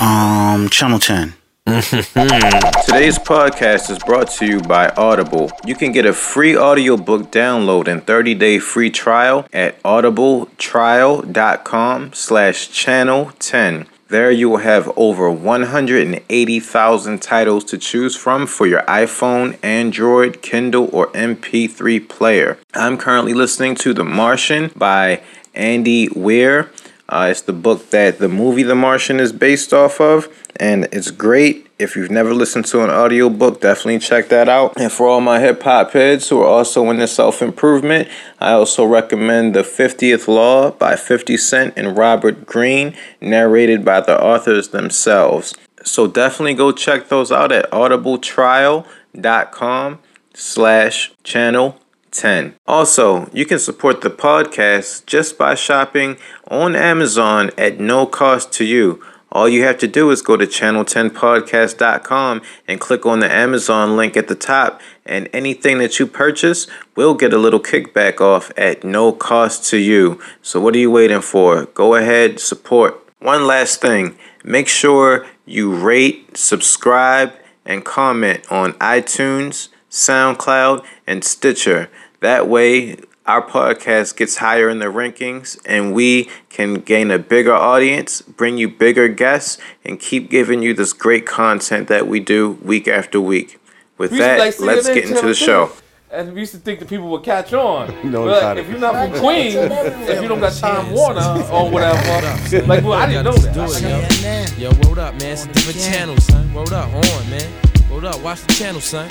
Um, Channel 10. Today's podcast is brought to you by Audible. You can get a free audiobook download and 30-day free trial at audibletrial.com slash channel 10. There you will have over 180,000 titles to choose from for your iPhone, Android, Kindle, or MP3 player. I'm currently listening to The Martian by Andy Weir. Uh, it's the book that the movie The Martian is based off of, and it's great. If you've never listened to an audiobook, definitely check that out. And for all my hip hop heads who are also into self improvement, I also recommend The 50th Law by 50 Cent and Robert Greene, narrated by the authors themselves. So definitely go check those out at audibletrial.com slash channel 10. Also, you can support the podcast just by shopping on Amazon at no cost to you. All you have to do is go to channel10podcast.com and click on the Amazon link at the top, and anything that you purchase will get a little kickback off at no cost to you. So, what are you waiting for? Go ahead, support. One last thing make sure you rate, subscribe, and comment on iTunes, SoundCloud, and Stitcher. That way, our podcast gets higher in the rankings and we can gain a bigger audience, bring you bigger guests, and keep giving you this great content that we do week after week. With that, like let's get into the show. And we used to think that people would catch on. No, but if you're not from Queens, if you don't got Time Warner or whatever, like, well, I didn't know that. Yo, roll up, man. It's a different channel, son. Roll up, on, man. Roll up, watch the channel, son.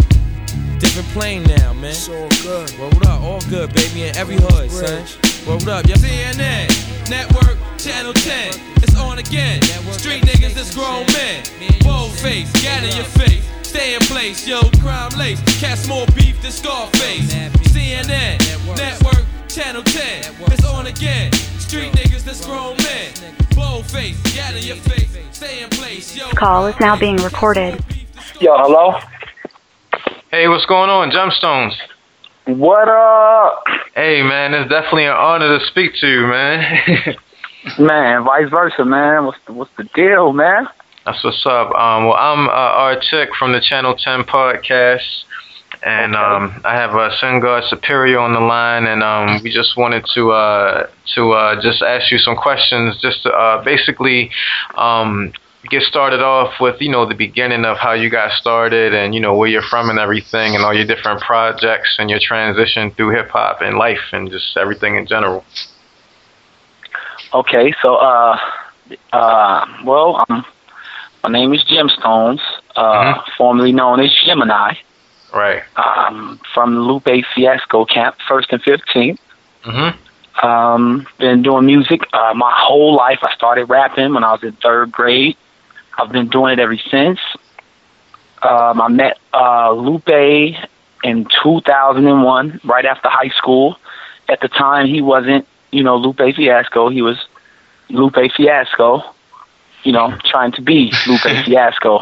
Different plane now, man. It's all good. Rolled up, all good, baby, in every hood, son. Rolled up, yeah. CNN, Network, Channel 10. It's on again. Street niggas, it's grown men. Bold face, gat in your face. Stay in place, yo, crime lace. Cast more beef than Scarface. CNN, Network, Channel 10. It's on again. Street niggas, that's grown men. Bold face, gat in your face. Stay in place, yo. Call is now being recorded. Yo, hello? Hey, what's going on, Gemstones? What up? Hey, man, it's definitely an honor to speak to you, man. man, vice versa, man. What's the, what's the deal, man? That's what's up. Um, well, I'm uh, chick from the Channel 10 podcast, and okay. um, I have a uh, Superior on the line, and um, we just wanted to uh, to uh, just ask you some questions, just to, uh, basically um, get started off with you know the beginning of how you got started and you know where you're from and everything and all your different projects and your transition through hip hop and life and just everything in general. Okay, so uh, uh, well, um, my name is Gemstones, uh, mm-hmm. formerly known as Gemini. Right. Um, from the Lupe Fiasco camp, first and 15th. Mm-hmm. Um, been doing music uh, my whole life. I started rapping when I was in third grade. I've been doing it ever since. Um, I met uh, Lupe in 2001, right after high school. At the time, he wasn't, you know, Lupe Fiasco. He was Lupe Fiasco, you know, trying to be Lupe Fiasco.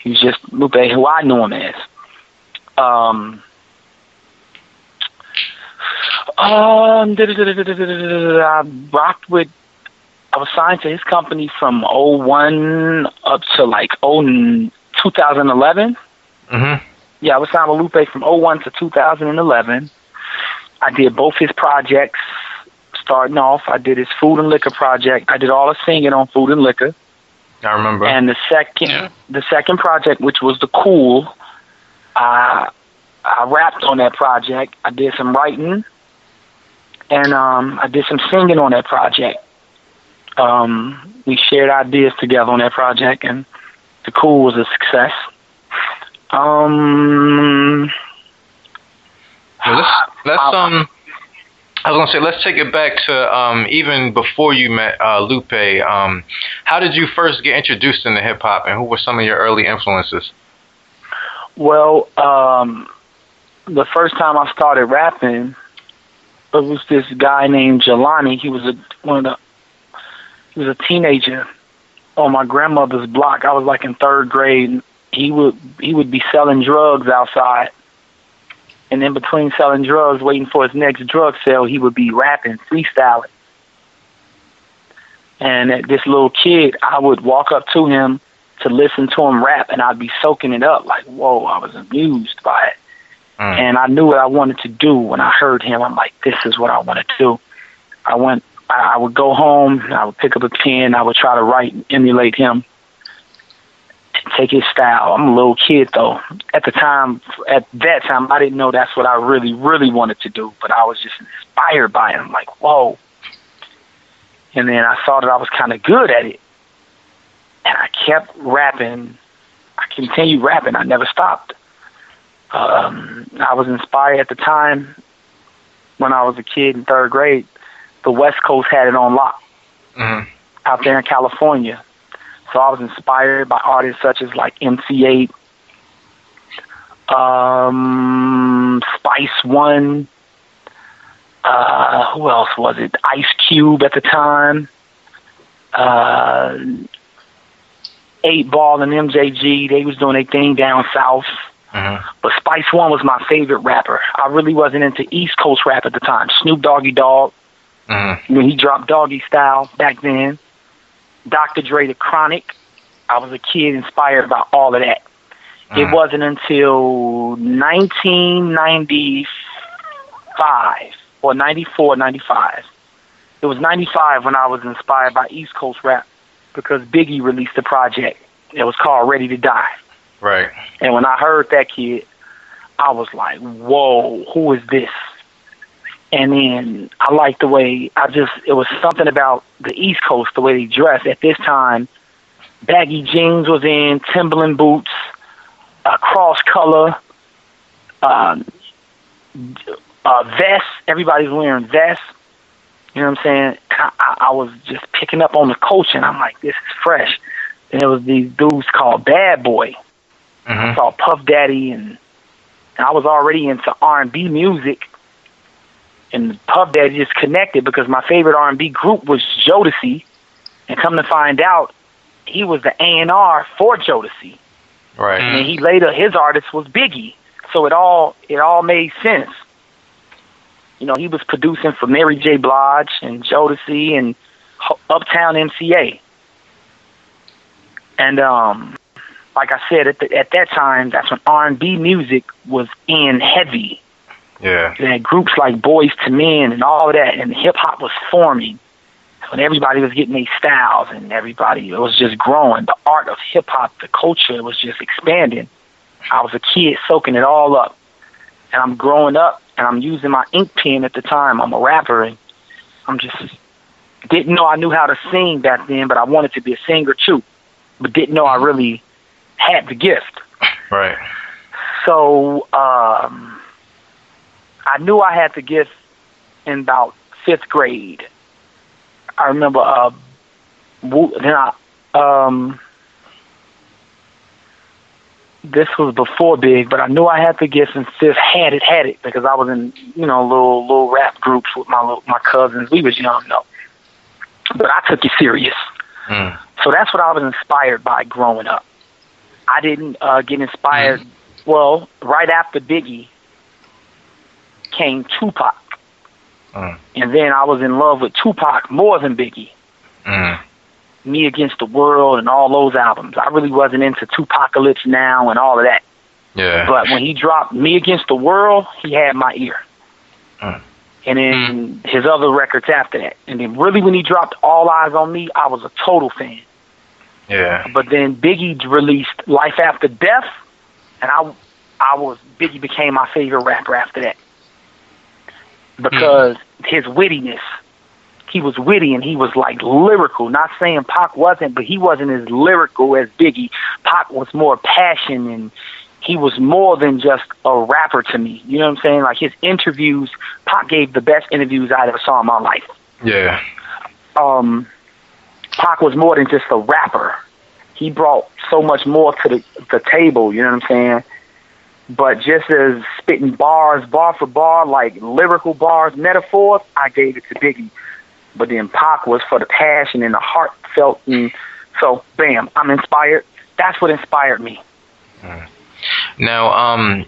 He was just Lupe, who I knew him as. Um, um, I rocked with I was signed to his company from 01 up to like 2011. Mm-hmm. Yeah, I was signed with Lupe from 01 to 2011. I did both his projects. Starting off, I did his food and liquor project. I did all the singing on food and liquor. I remember. And the second, yeah. the second project, which was the cool, I I rapped on that project. I did some writing, and um, I did some singing on that project um, we shared ideas together on that project, and the cool was a success. Um, well, let's let's um. I was gonna say let's take it back to um, even before you met uh, Lupe. Um, how did you first get introduced into hip hop, and who were some of your early influences? Well, um, the first time I started rapping, it was this guy named Jelani. He was a, one of the he was a teenager on my grandmother's block. I was like in third grade. He would he would be selling drugs outside, and in between selling drugs, waiting for his next drug sale, he would be rapping, freestyling. And this little kid, I would walk up to him to listen to him rap, and I'd be soaking it up. Like, whoa, I was amused by it. Mm. And I knew what I wanted to do when I heard him. I'm like, this is what I want to do. I went. I, I would go home. I would pick up a pen. I would try to write and emulate him take his style. I'm a little kid though. At the time, at that time, I didn't know that's what I really, really wanted to do. But I was just inspired by him. Like, whoa. And then I saw that I was kind of good at it, and I kept rapping. I continued rapping. I never stopped. Um, I was inspired at the time when I was a kid in third grade. The West Coast had it on lock mm-hmm. out there in California so I was inspired by artists such as like MC Eiht, um, Spice One. Uh, who else was it? Ice Cube at the time. Uh, Eight Ball and MJG. They was doing their thing down south. Mm-hmm. But Spice One was my favorite rapper. I really wasn't into East Coast rap at the time. Snoop Doggy Dogg. Mm-hmm. When he dropped Doggy Style back then. Dr. Dre, The Chronic. I was a kid inspired by all of that. Mm. It wasn't until 1995 or 94, 95. It was 95 when I was inspired by East Coast rap because Biggie released a project. It was called Ready to Die. Right. And when I heard that kid, I was like, whoa, who is this? And then I liked the way I just, it was something about the East Coast, the way they dressed at this time. Baggy jeans was in, Timberland boots, a cross color, um, uh, vest. Everybody's wearing vests. You know what I'm saying? I, I was just picking up on the culture, and I'm like, this is fresh. And there was these dudes called Bad Boy. Mm-hmm. I saw Puff Daddy, and, and I was already into R&B music and Puff Daddy just connected because my favorite R&B group was Jodeci, and come to find out, he was the A and R for Jodeci, right? And he later his artist was Biggie, so it all it all made sense. You know, he was producing for Mary J. Blige and Jodeci and Uptown MCA, and um, like I said, at the, at that time, that's when R and B music was in heavy yeah. Had groups like Boyz II Men and all of that, and hip hop was forming. When everybody was getting these styles and everybody, it was just growing. The art of hip hop, the culture was just expanding. I was a kid soaking it all up. And I'm growing up and I'm using my ink pen at the time. I'm a rapper and I'm just didn't know I knew how to sing back then, but I wanted to be a singer too. But didn't know I really had the gift. Right. So um I knew I had to get in about fifth grade. I remember uh, then I um this was before big, but I knew I had to get in fifth. Had it, had it, because I was in you know little little rap groups with my little, my cousins. We was young though, but I took it serious. Mm. So that's what I was inspired by growing up. I didn't uh, get inspired. Mm. Well, right after Biggie, came Tupac. Mm. And then I was in love with Tupac more than Biggie. Mm. Me Against the World and all those albums. I really wasn't into Tupacalypse Now and all of that. Yeah. But when he dropped Me Against the World, he had my ear. Mm. And then mm. his other records after that. And then really when he dropped All Eyes on Me, I was a total fan. Yeah. But then Biggie released Life After Death, and I I was Biggie became my favorite rapper after that because mm. his wittiness. He was witty and he was like lyrical. Not saying Pac wasn't, but he wasn't as lyrical as Biggie. Pac was more passion and he was more than just a rapper to me. You know what I'm saying? Like his interviews, Pac gave the best interviews I ever saw in my life. Yeah. Um, Pac was more than just a rapper. He brought so much more to the the table. You know what I'm saying? But just as spitting bars, bar for bar, like lyrical bars, metaphors, I gave it to Biggie. But then Pac was for the passion and the heartfelt. And so, bam, I'm inspired. That's what inspired me. Now, um,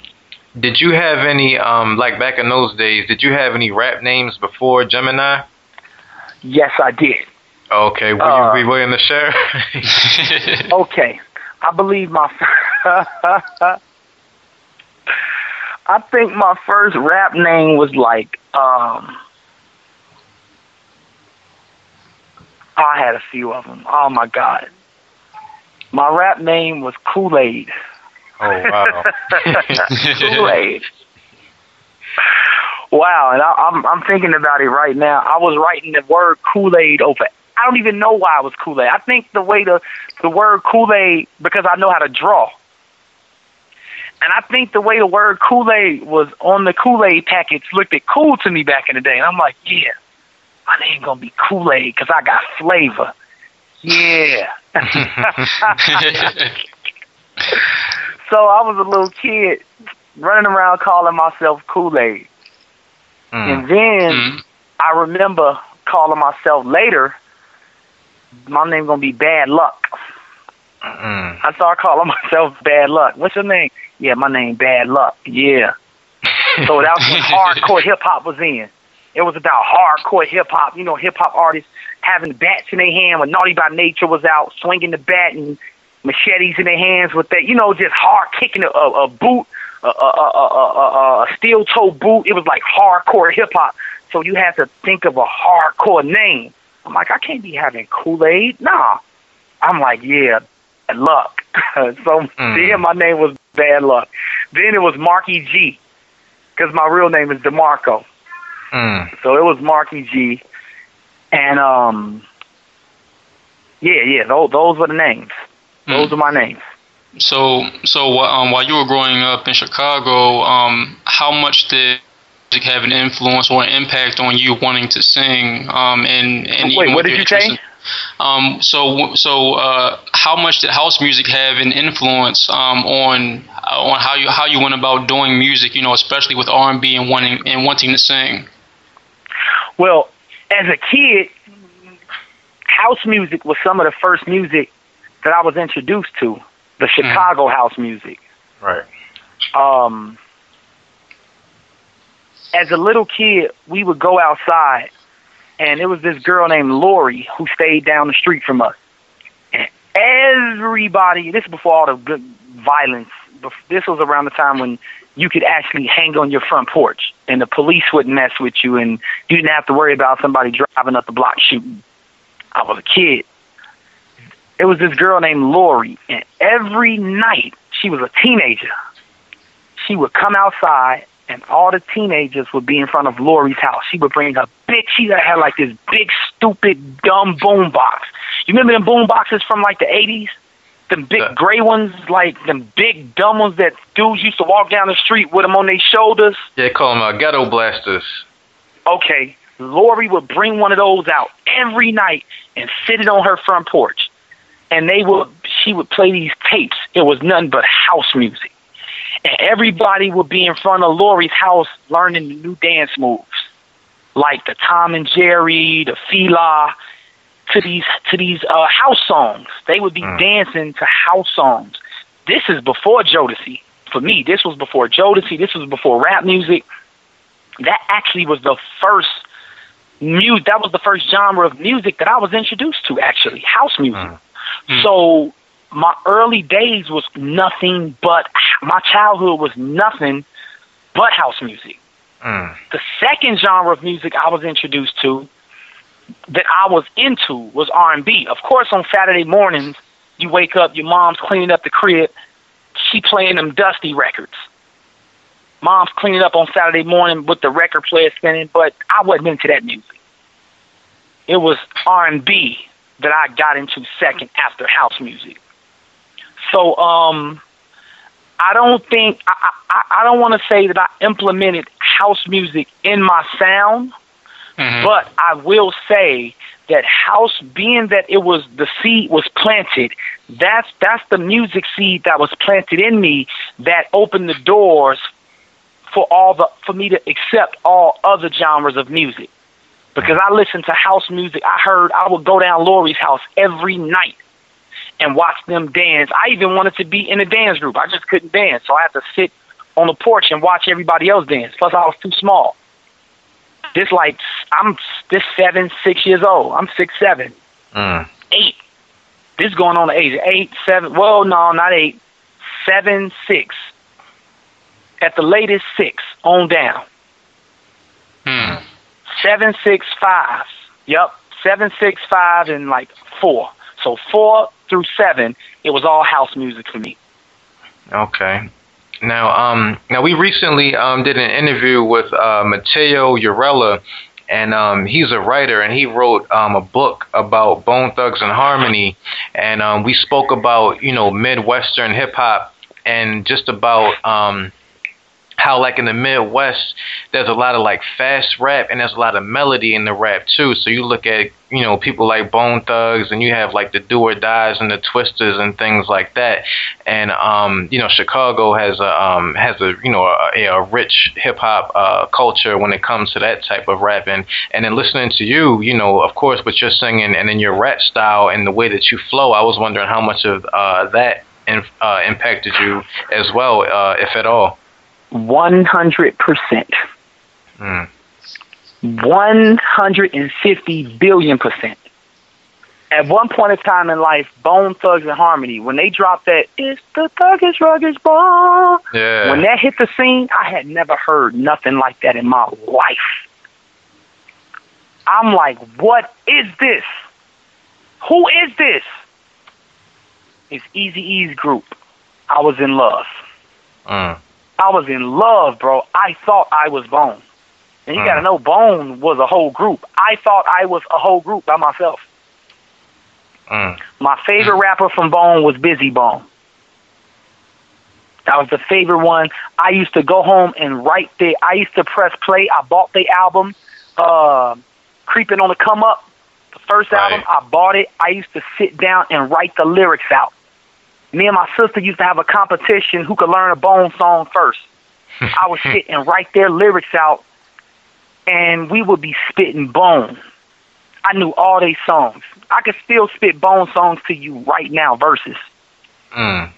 did you have any, um, like back in those days, did you have any rap names before Gemini? Yes, I did. Okay, will uh, you be willing to share? okay, I believe my. I think my first rap name was like um I had a few of them. Oh my god. My rap name was Kool-Aid. Oh wow. Kool-Aid. Wow, and I, I'm I'm thinking about it right now. I was writing the word Kool-Aid over. I don't even know why I was Kool-Aid. I think the way the the word Kool-Aid because I know how to draw. And I think the way the word Kool-Aid was on the Kool-Aid package looked it cool to me back in the day. And I'm like, yeah, my name gonna be Kool-Aid because I got flavor. Yeah. so I was a little kid running around calling myself Kool-Aid. Mm. And then mm. I remember calling myself later, my name gonna be Bad Luck. Mm. I started calling myself Bad Luck. What's your name? Yeah, my name Bad Luck. Yeah. so that was when hardcore hip hop was in. It was about hardcore hip hop. You know, hip hop artists having bats in their hand when Naughty by Nature was out, swinging the bat and machetes in their hands with that. You know, just hard kicking a, a, a boot, a, a, a, a, a steel toe boot. It was like hardcore hip hop. So you had to think of a hardcore name. I'm like, I can't be having Kool Aid. Nah. I'm like, yeah, luck. so mm. then my name was Bad Luck. Then it was Marky G, because my real name is DeMarco. Mm. So it was Marky G, and um, yeah, yeah, those those were the names. Those mm. are my names. So, so um, while you were growing up in Chicago, um, how much did music have an influence or an impact on you wanting to sing? Um, and, and wait, what did you say? Um, so, so uh, how much did house music have an influence um, on on how you how you went about doing music? You know, especially with R and B and wanting and wanting to sing. Well, as a kid, house music was some of the first music that I was introduced to. The mm-hmm. Chicago mm-hmm. house music. Right. Um. As a little kid, we would go outside and it was this girl named Lori who stayed down the street from us. Everybody, this is before all the good violence. This was around the time when you could actually hang on your front porch, and the police wouldn't mess with you, and you didn't have to worry about somebody driving up the block shooting. I was a kid. It was this girl named Lori, and every night she was a teenager. She would come outside and all the teenagers would be in front of Lori's house. She would bring a big, she had like this big, stupid, dumb boom box. You remember them boom boxes from like the 80s? Them big yeah. gray ones, like them big dumb ones that dudes used to walk down the street with them on their shoulders. Yeah, call them uh, ghetto blasters. Okay, Lori would bring one of those out every night and sit it on her front porch. And they would, she would play these tapes. It was nothing but house music and everybody would be in front of Lori's house learning the new dance moves, like the Tom and Jerry, the Fila, to these to these uh, house songs. They would be mm. dancing to house songs. This is before Jodeci. For me, this was before Jodeci. This was before rap music. That actually was the first music. That was the first genre of music that I was introduced to. Actually, house music. Mm. Mm. So my early days was nothing but my childhood was nothing but house music. Mm. The second genre of music I was introduced to that I was into was R&B. Of course, on Saturday mornings, you wake up, your mom's cleaning up the crib, she playing them dusty records. Mom's cleaning up on Saturday morning with the record player spinning, but I wasn't into that music. It was R&B that I got into second after house music. So um, I don't think I, I, I don't want to say that I implemented house music in my sound, mm-hmm. but I will say that house, being that it was the seed was planted, that's that's the music seed that was planted in me that opened the doors for all the for me to accept all other genres of music. Because I listened to house music, I heard I would go down Lori's house every night and watch them dance. I even wanted to be in a dance group. I just couldn't dance, so I had to sit on the porch and watch everybody else dance. Plus, I was too small. This like I'm this seven, six years old. I'm six seven. Mm. Eight. This is going on the age eight, seven. Well, no, not eight. Seven, six. At the latest, six on down. Hmm. Seven, six, five. Yep. Seven, six, five, and like four. So four through seven, it was all house music for me. Okay. Now, um, now we recently um, did an interview with uh, Mateo Urella, and um, he's a writer, and he wrote um, a book about Bone Thugs and Harmony, and um, we spoke about you know Midwestern hip hop and just about um, how like in the Midwest there's a lot of like fast rap and there's a lot of melody in the rap too. So you look at you know people like Bone Thugs and you have like the Do or Dies and the Twistas and things like that. And um, you know Chicago has a um, has a you know a, a rich hip hop uh, culture when it comes to that type of rapping. And then listening to you, you know, of course, what you're singing and then your rap style and the way that you flow, I was wondering how much of uh, that in, uh, impacted you as well, uh, if at all. 100%. Mm. 150 billion percent. At one point in time in life, Bone Thugs and Harmony, when they dropped that, it's the thuggish, ruggish ball. Yeah. When that hit the scene, I had never heard nothing like that in my life. I'm like, what is this? Who is this? It's Eazy-E's group. I was in love. Mm. I was in love, bro. I thought I was Bone. And you Mm. gotta know, Bone was a whole group. I thought I was a whole group by myself. Mm. My favorite rapper from Bone was Bizzy Bone. That was the favorite one. I used to go home and write the. I used to press play. I bought the album, uh, "Creeping on the Come Up," the first Right. album. I bought it. I used to sit down and write the lyrics out. Me and my sister used to have a competition who could learn a Bone song first. I would sit and write their lyrics out, and we would be spitting Bone. I knew all their songs. I could still spit Bone songs to you right now, verses. Mm.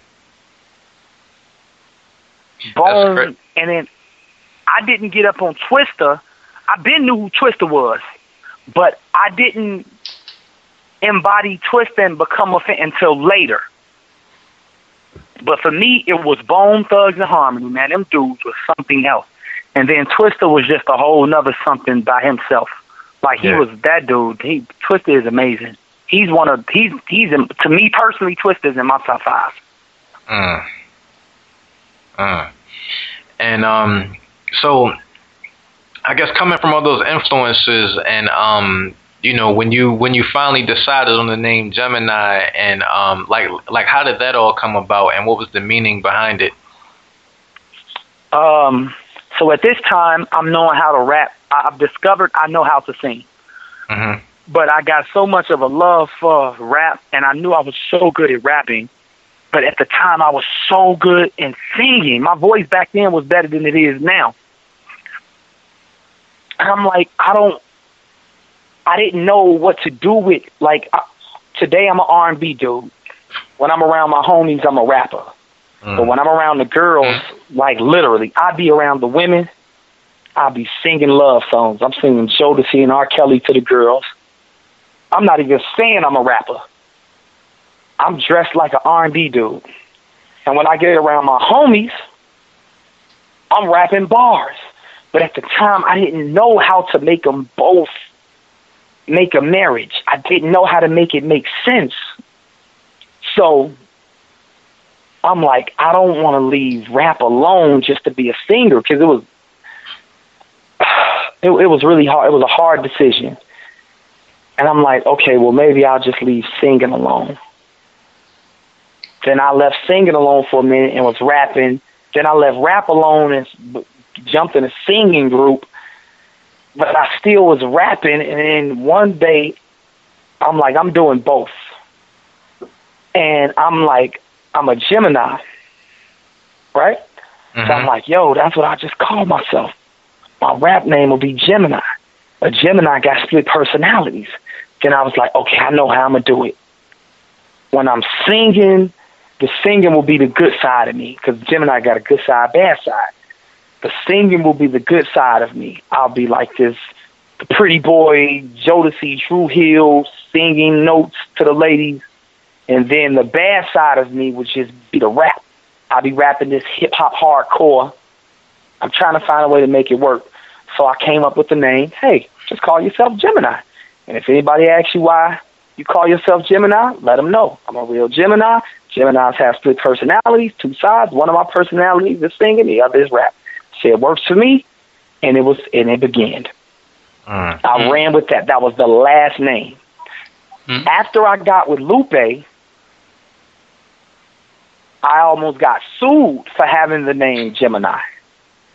Bone, and then I didn't get up on Twista. I been knew who Twista was, but I didn't embody Twista and become a fan until later. But for me, it was Bone Thugs and Harmony, man. Them dudes was something else. And then Twista was just a whole nother something by himself. Like he Yeah. was that dude. He Twista is amazing. He's one of he's he's in, to me personally. Twista's in my top five. Mm. Mm. And um, so I guess coming from all those influences, and um, you know, when you when you finally decided on the name Gemini, and um, like like how did that all come about, and what was the meaning behind it? Um, so at this time, I'm knowing how to rap. I've discovered I know how to sing, hmm but I got so much of a love for rap, and I knew I was so good at rapping. But at the time, I was so good in singing. My voice back then was better than it is now. And I'm like, I don't, I didn't know what to do with. Like I, today, I'm an R&B dude. When I'm around my homies, I'm a rapper. But mm. when I'm around the girls, mm. like literally, I be around the women. I be singing love songs. I'm singing Jodeci and R. Kelly to the girls. I'm not even saying I'm a rapper. I'm dressed like an R&B dude. And when I get around my homies, I'm rapping bars. But at the time, I didn't know how to make them both make a marriage. I didn't know how to make it make sense. So I'm like, I don't want to leave rap alone just to be a singer because it was, it, it was really hard. It was a hard decision. And I'm like, okay, well, maybe I'll just leave singing alone. Then I left singing alone for a minute and was rapping. Then I left rap alone and jumped in a singing group. But I still was rapping. And then one day, I'm like, I'm doing both. And I'm like, I'm a Gemini, right? So I'm mm-hmm. like, yo, that's what I just call myself. My rap name will be Gemini. A Gemini got split personalities. Then I was like, okay, I know how I'm gonna do it. When I'm singing, the singing will be the good side of me because Gemini got a good side, bad side. The singing will be the good side of me. I'll be like this pretty boy, Jodeci, Dru Hill, singing notes to the ladies. And then the bad side of me would just be the rap. I'll be rapping this hip hop hardcore. I'm trying to find a way to make it work. So I came up with the name, hey, just call yourself Gemini. And if anybody asks you why you call yourself Gemini, let them know. I'm a real Gemini. Geminis have split personalities, two sides. One of my personalities is singing, the other is rap. So it works for me, and it was and it began. Mm-hmm. I ran with that. That was the last name. Mm-hmm. After I got with Lupe, I almost got sued for having the name Gemini.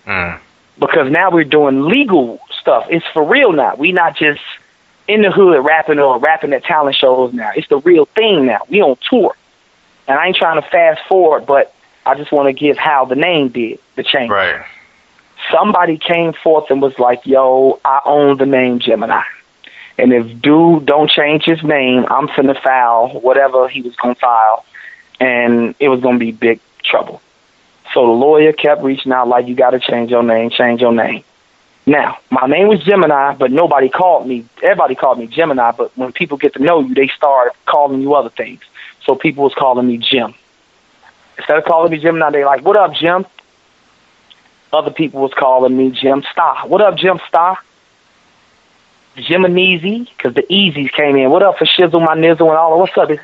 Mm. Because now we're doing legal stuff. It's for real now. We not just in the hood rapping or rapping at talent shows now. It's the real thing now. We on tour. And I ain't trying to fast forward, but I just want to give how the name did the change. Right. Somebody came forth and was like, "Yo, I own the name Gemini." And if dude don't change his name, I'm finna file whatever he was gonna file, and it was gonna be big trouble. So the lawyer kept reaching out like, "You got to change your name, change your name." Now, my name was Gemini, but nobody called me. Everybody called me Gemini, but when people get to know you, they start calling you other things. So people was calling me Jim. Instead of calling me Gemini, they like, "What up, Jim?" Other people was calling me Jim Star. What up, Jim Star? Jim and Easy, because the Easies came in. What up for Shizzle, my Nizzle, and all? of What's up? This,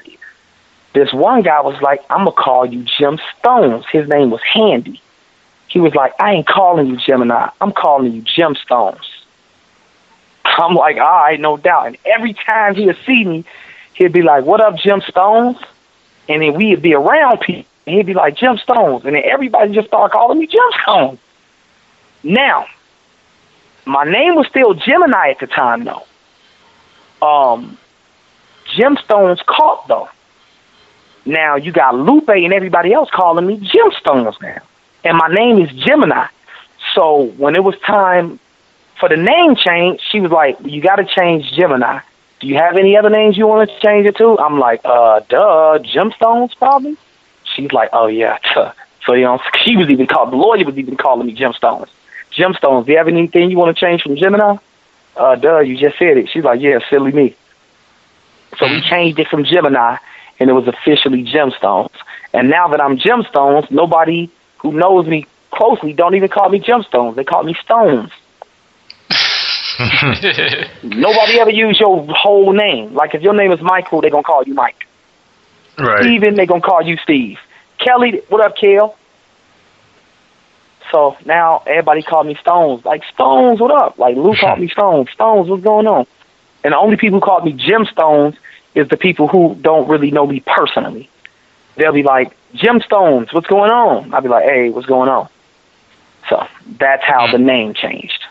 this one guy was like, I'm gonna call you Jim Stones. His name was Handy. He was like, I ain't calling you Gemini. I'm calling you Jim Stones. I'm like, all right, no doubt. And every time he'd see me, he'd be like, "What up, Jim Stones?" And then we'd be around people, and he'd be like, "Jim Stones," and then everybody just started calling me Jim Stones. Now, my name was still Gemini at the time, though. Um, Jim Stones caught though. Now you got Lupe and everybody else calling me Jim Stones now, and my name is Gemini. So when it was time for the name change, she was like, "You got to change Gemini." do you have any other names you want to change it to? I'm like, uh, duh, gemstones probably. She's like, oh yeah. So you know, she was even called the lawyer was even calling me gemstones. Gemstones. Do you have anything you want to change from Gemini? Uh, duh, you just said it. She's like, yeah, silly me. So we changed it from Gemini, and it was officially gemstones. And now that I'm gemstones, nobody who knows me closely don't even call me gemstones. They call me stones. Nobody ever use your whole name. Like if your name is Michael, they're gonna call you Mike. Right. Steven, they're gonna call you Steve. Kelly, what up, Kel? So now everybody called me Stones. Like Stones, what up? Like Lou called me Stones. Stones, what's going on? And the only people who called me Jim Stones is the people who don't really know me personally. They'll be like, Jim Stones, what's going on? I'll be like, hey, what's going on? So that's how the name changed.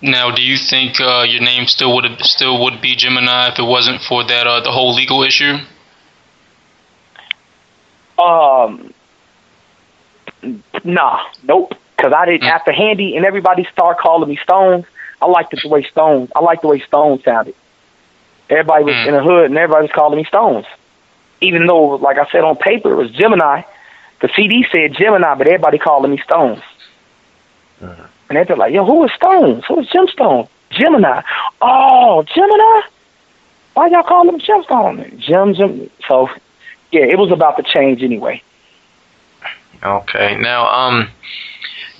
Now, do you think uh, your name still would still would be Gemini if it wasn't for that uh, the whole legal issue? Um, nah, nope. Because I didn't. Mm. After Handy and everybody start calling me Stones, I liked it the way Stones. I liked the way Stones sounded. Everybody was mm. in the hood and everybody was calling me Stones, even though, like I said on paper, it was Gemini. The CD said Gemini, but everybody calling me Stones. Mm. And they'd be like, yo, who is Stones? Who is Jim Stone? Gemini. Oh, Gemini? Why y'all call him Gemstone? Jim, Jim. So, yeah, it was about to change anyway. Okay. Now, um,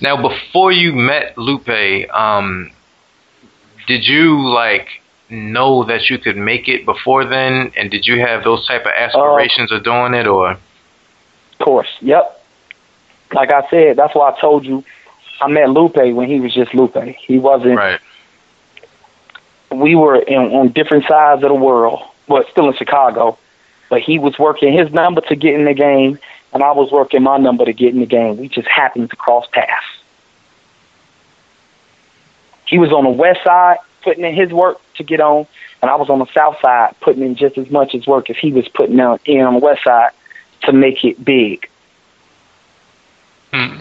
now before you met Lupe, um, did you like know that you could make it before then, and did you have those type of aspirations uh, of doing it, or? Of course. Yep. Like I said, that's why I told you I met Lupe when he was just Lupe. He wasn't. Right. We were in, on different sides of the world, but still in Chicago. But he was working his number to get in the game, and I was working my number to get in the game. We just happened to cross paths. He was on the west side putting in his work to get on, and I was on the south side putting in just as much as work as he was putting out in on the west side to make it big. Hmm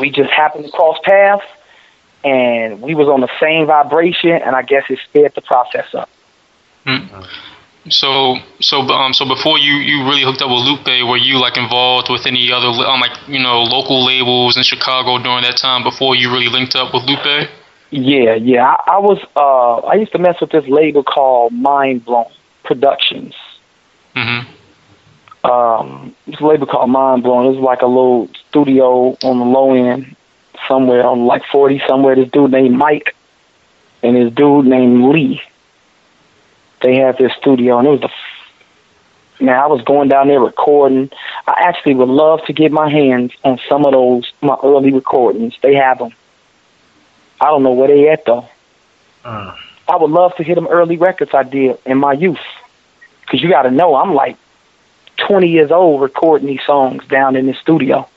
we just happened to cross paths and we was on the same vibration and I guess it sped the process up. Mm. So so um so before you you really hooked up with Lupe, were you like involved with any other um like you know local labels in Chicago during that time before you really linked up with Lupe? Yeah, yeah. I, I was. Uh, I used to mess with this label called Mind Blown Productions. Mm-hmm. Um, this label called Mind Blown. It was like a little studio on the low end, somewhere on like forty somewhere. This dude named Mike, and this dude named Lee. They had this studio, and it was the. Man, I was going down there recording. I actually would love to get my hands on some of those my early recordings. They have them. I don't know where they at though. Uh. I would love to hear them early records I did in my youth. Cause you got to know I'm like 20 years old recording these songs down in the studio.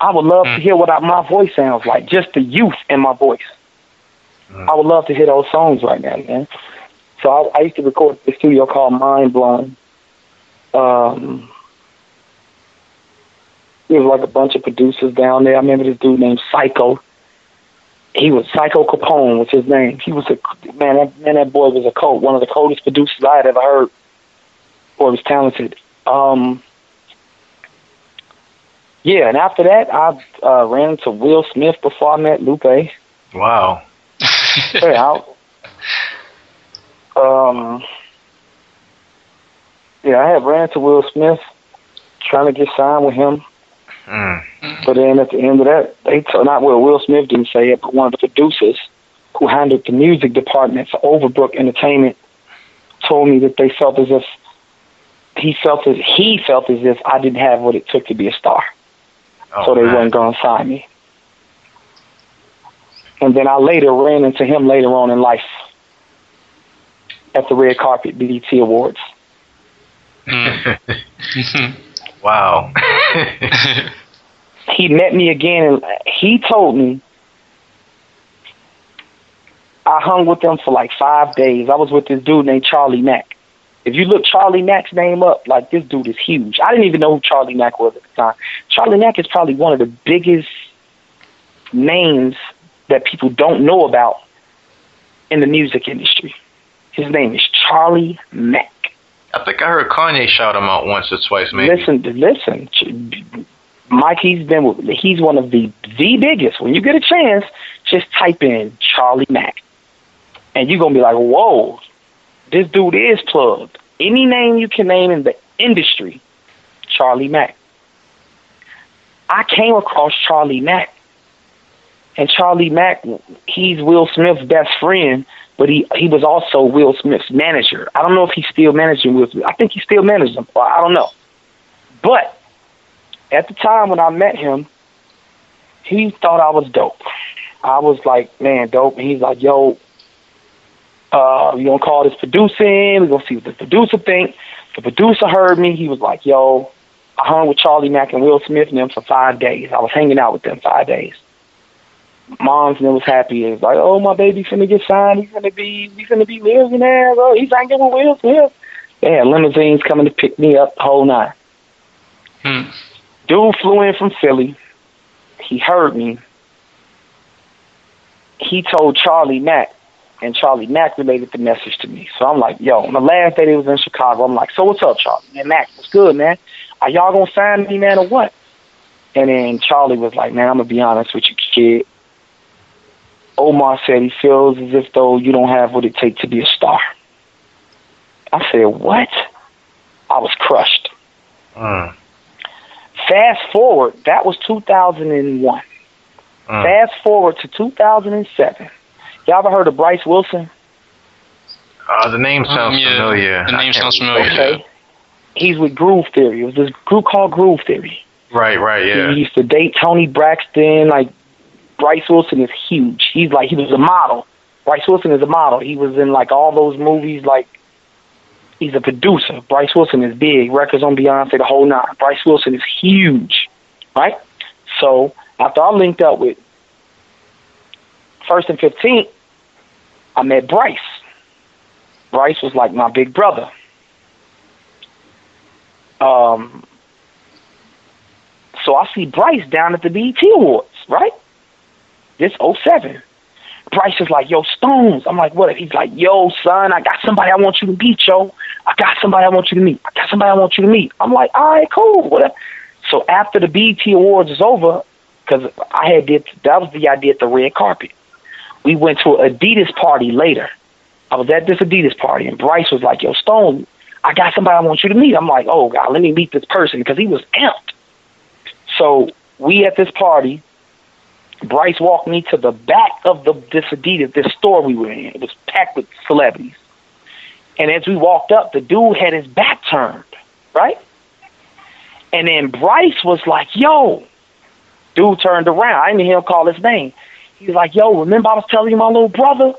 I would love to hear what I, my voice sounds like, just the youth in my voice. I would love to hear those songs right now, man. So I, I used to record at the studio called Mind Blown. Um, there was like a bunch of producers down there. I remember this dude named Psycho. He was Psycho Capone was his name. He was a man. That man, that boy was a cold, one of the coldest producers I had ever heard. Boy was talented. Um, yeah, and after that, I uh, ran into Will Smith before I met Lupe. Wow. yeah, I, um, yeah, I had ran to Will Smith, trying to get signed with him. Mm. But then at the end of that, they told not well, Will Smith didn't say it, but one of the producers who handled the music department for Overbrook Entertainment told me that they felt as if he felt as he felt as if I didn't have what it took to be a star, Oh, so they man. weren't going to sign me. And then I later ran into him later on in life at the red carpet BET Awards. Mm-hmm. wow. he met me again and he told me I hung with them for like five days. I was with this dude named Charlie Mack. If you look Charlie Mack's name up, like this dude is huge. I didn't even know who Charlie Mack was at the time. Charlie Mack is probably one of the biggest names that people don't know about in the music industry. His name is Charlie Mack. I think I heard Kanye shout him out once or twice, maybe. Listen, listen, Mike. He's been with, he's one of the the biggest. When you get a chance, just type in Charlie Mack, and you're gonna be like, whoa, this dude is plugged. Any name you can name in the industry, Charlie Mack. I came across Charlie Mack, and Charlie Mack, he's Will Smith's best friend, but he he was also Will Smith's manager. I don't know if he's still managing Will Smith. I think he still manages him. I don't know. But at the time when I met him, he thought I was dope. I was like, man, dope. And he's like, yo, uh, we gonna call this producing. we gonna see what the producer think. The producer heard me. He was like, yo, I hung with Charlie Mack and Will Smith and them for five days. I was hanging out with them five days. Moms and them was happy. It was like, oh, my baby's gonna get signed. He's gonna be, he's gonna be millionaire. Oh, he's hanging with Will Smith. They had limousines coming to pick me up, the whole nine. Hmm. Dude flew in from Philly. He heard me. He told Charlie Mack, and Charlie Mack related the message to me. So I'm like, yo, on the last day they was in Chicago, I'm like, so what's up, Charlie? Man, Mack, what's good, man? Are y'all gonna sign me, man, or what? And then Charlie was like, man, I'm gonna be honest with you, kid. Omar said he feels as if though you don't have what it takes to be a star. I said, what? I was crushed. Mm. Fast forward, that was 2001. Mm. Fast forward to 2007. Y'all ever heard of Bryce Wilson? Uh, the name sounds Um, yeah, familiar. the name sounds familiar. Okay. He's with Groove Theory. It was this group called Groove Theory. Right, right, yeah. He used to date Toni Braxton. Like Bryce Wilson is huge. He's like he was a model. Bryce Wilson is a model. He was in like all those movies. Like he's a producer. Bryce Wilson is big. Records on Beyonce, the whole nine. Bryce Wilson is huge, right? So after I linked up with First and Fifteenth, I met Bryce. Bryce was like my big brother. Um, so I see Bryce down at the BET Awards, right? This 07. Bryce is like, yo, Stones. I'm like, what? If he's like, yo, son, I got somebody I want you to meet, yo. I got somebody I want you to meet. I got somebody I want you to meet. I'm like, all right, cool, whatever. So after the BET Awards is over, because I had did that was the idea at the red carpet. We went to an Adidas party later. I was at this Adidas party, and Bryce was like, "Yo, Stone, I got somebody I want you to meet." I'm like, "Oh God, let me meet this person," because he was amped. So we at this party. Bryce walked me to the back of the this Adidas, this store we were in. It was packed with celebrities. And as we walked up, the dude had his back turned, right? And then Bryce was like, yo, dude turned around. I didn't hear him call his name. He was like, yo, remember I was telling you my little brother,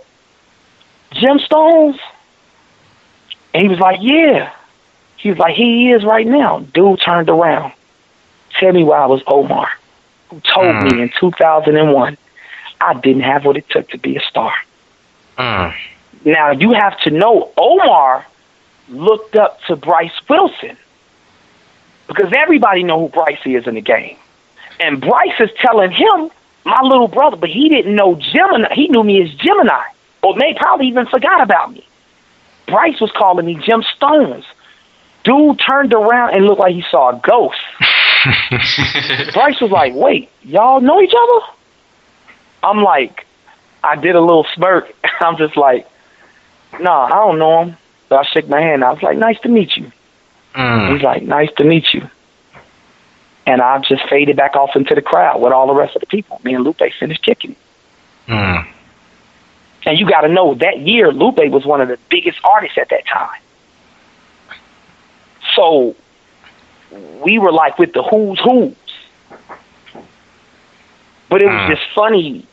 Jim Stones? And he was like, yeah. He was like, he is right now. Dude turned around. Tell me why I was Omar, who told mm. me in 2001 I didn't have what it took to be a star. Mm. Now, you have to know Omar looked up to Bryce Wilson because everybody know who Bryce is in the game. And Bryce is telling him, my little brother, but he didn't know Gemini. He knew me as Gemini, or may probably even forgot about me. Bryce was calling me Jim Stones. Dude turned around and looked like he saw a ghost. Bryce was like, "Wait, y'all know each other?" I'm like, I did a little smirk. I'm just like, "No, nah, I don't know him." But I shook my hand. I was like, "Nice to meet you." Mm. He's like, "Nice to meet you." And I just faded back off into the crowd with all the rest of the people. Me and Lupe finished kicking. Mm. And you got to know that year, Lupe was one of the biggest artists at that time. So we were like with the who's who's. But it was mm. just funny.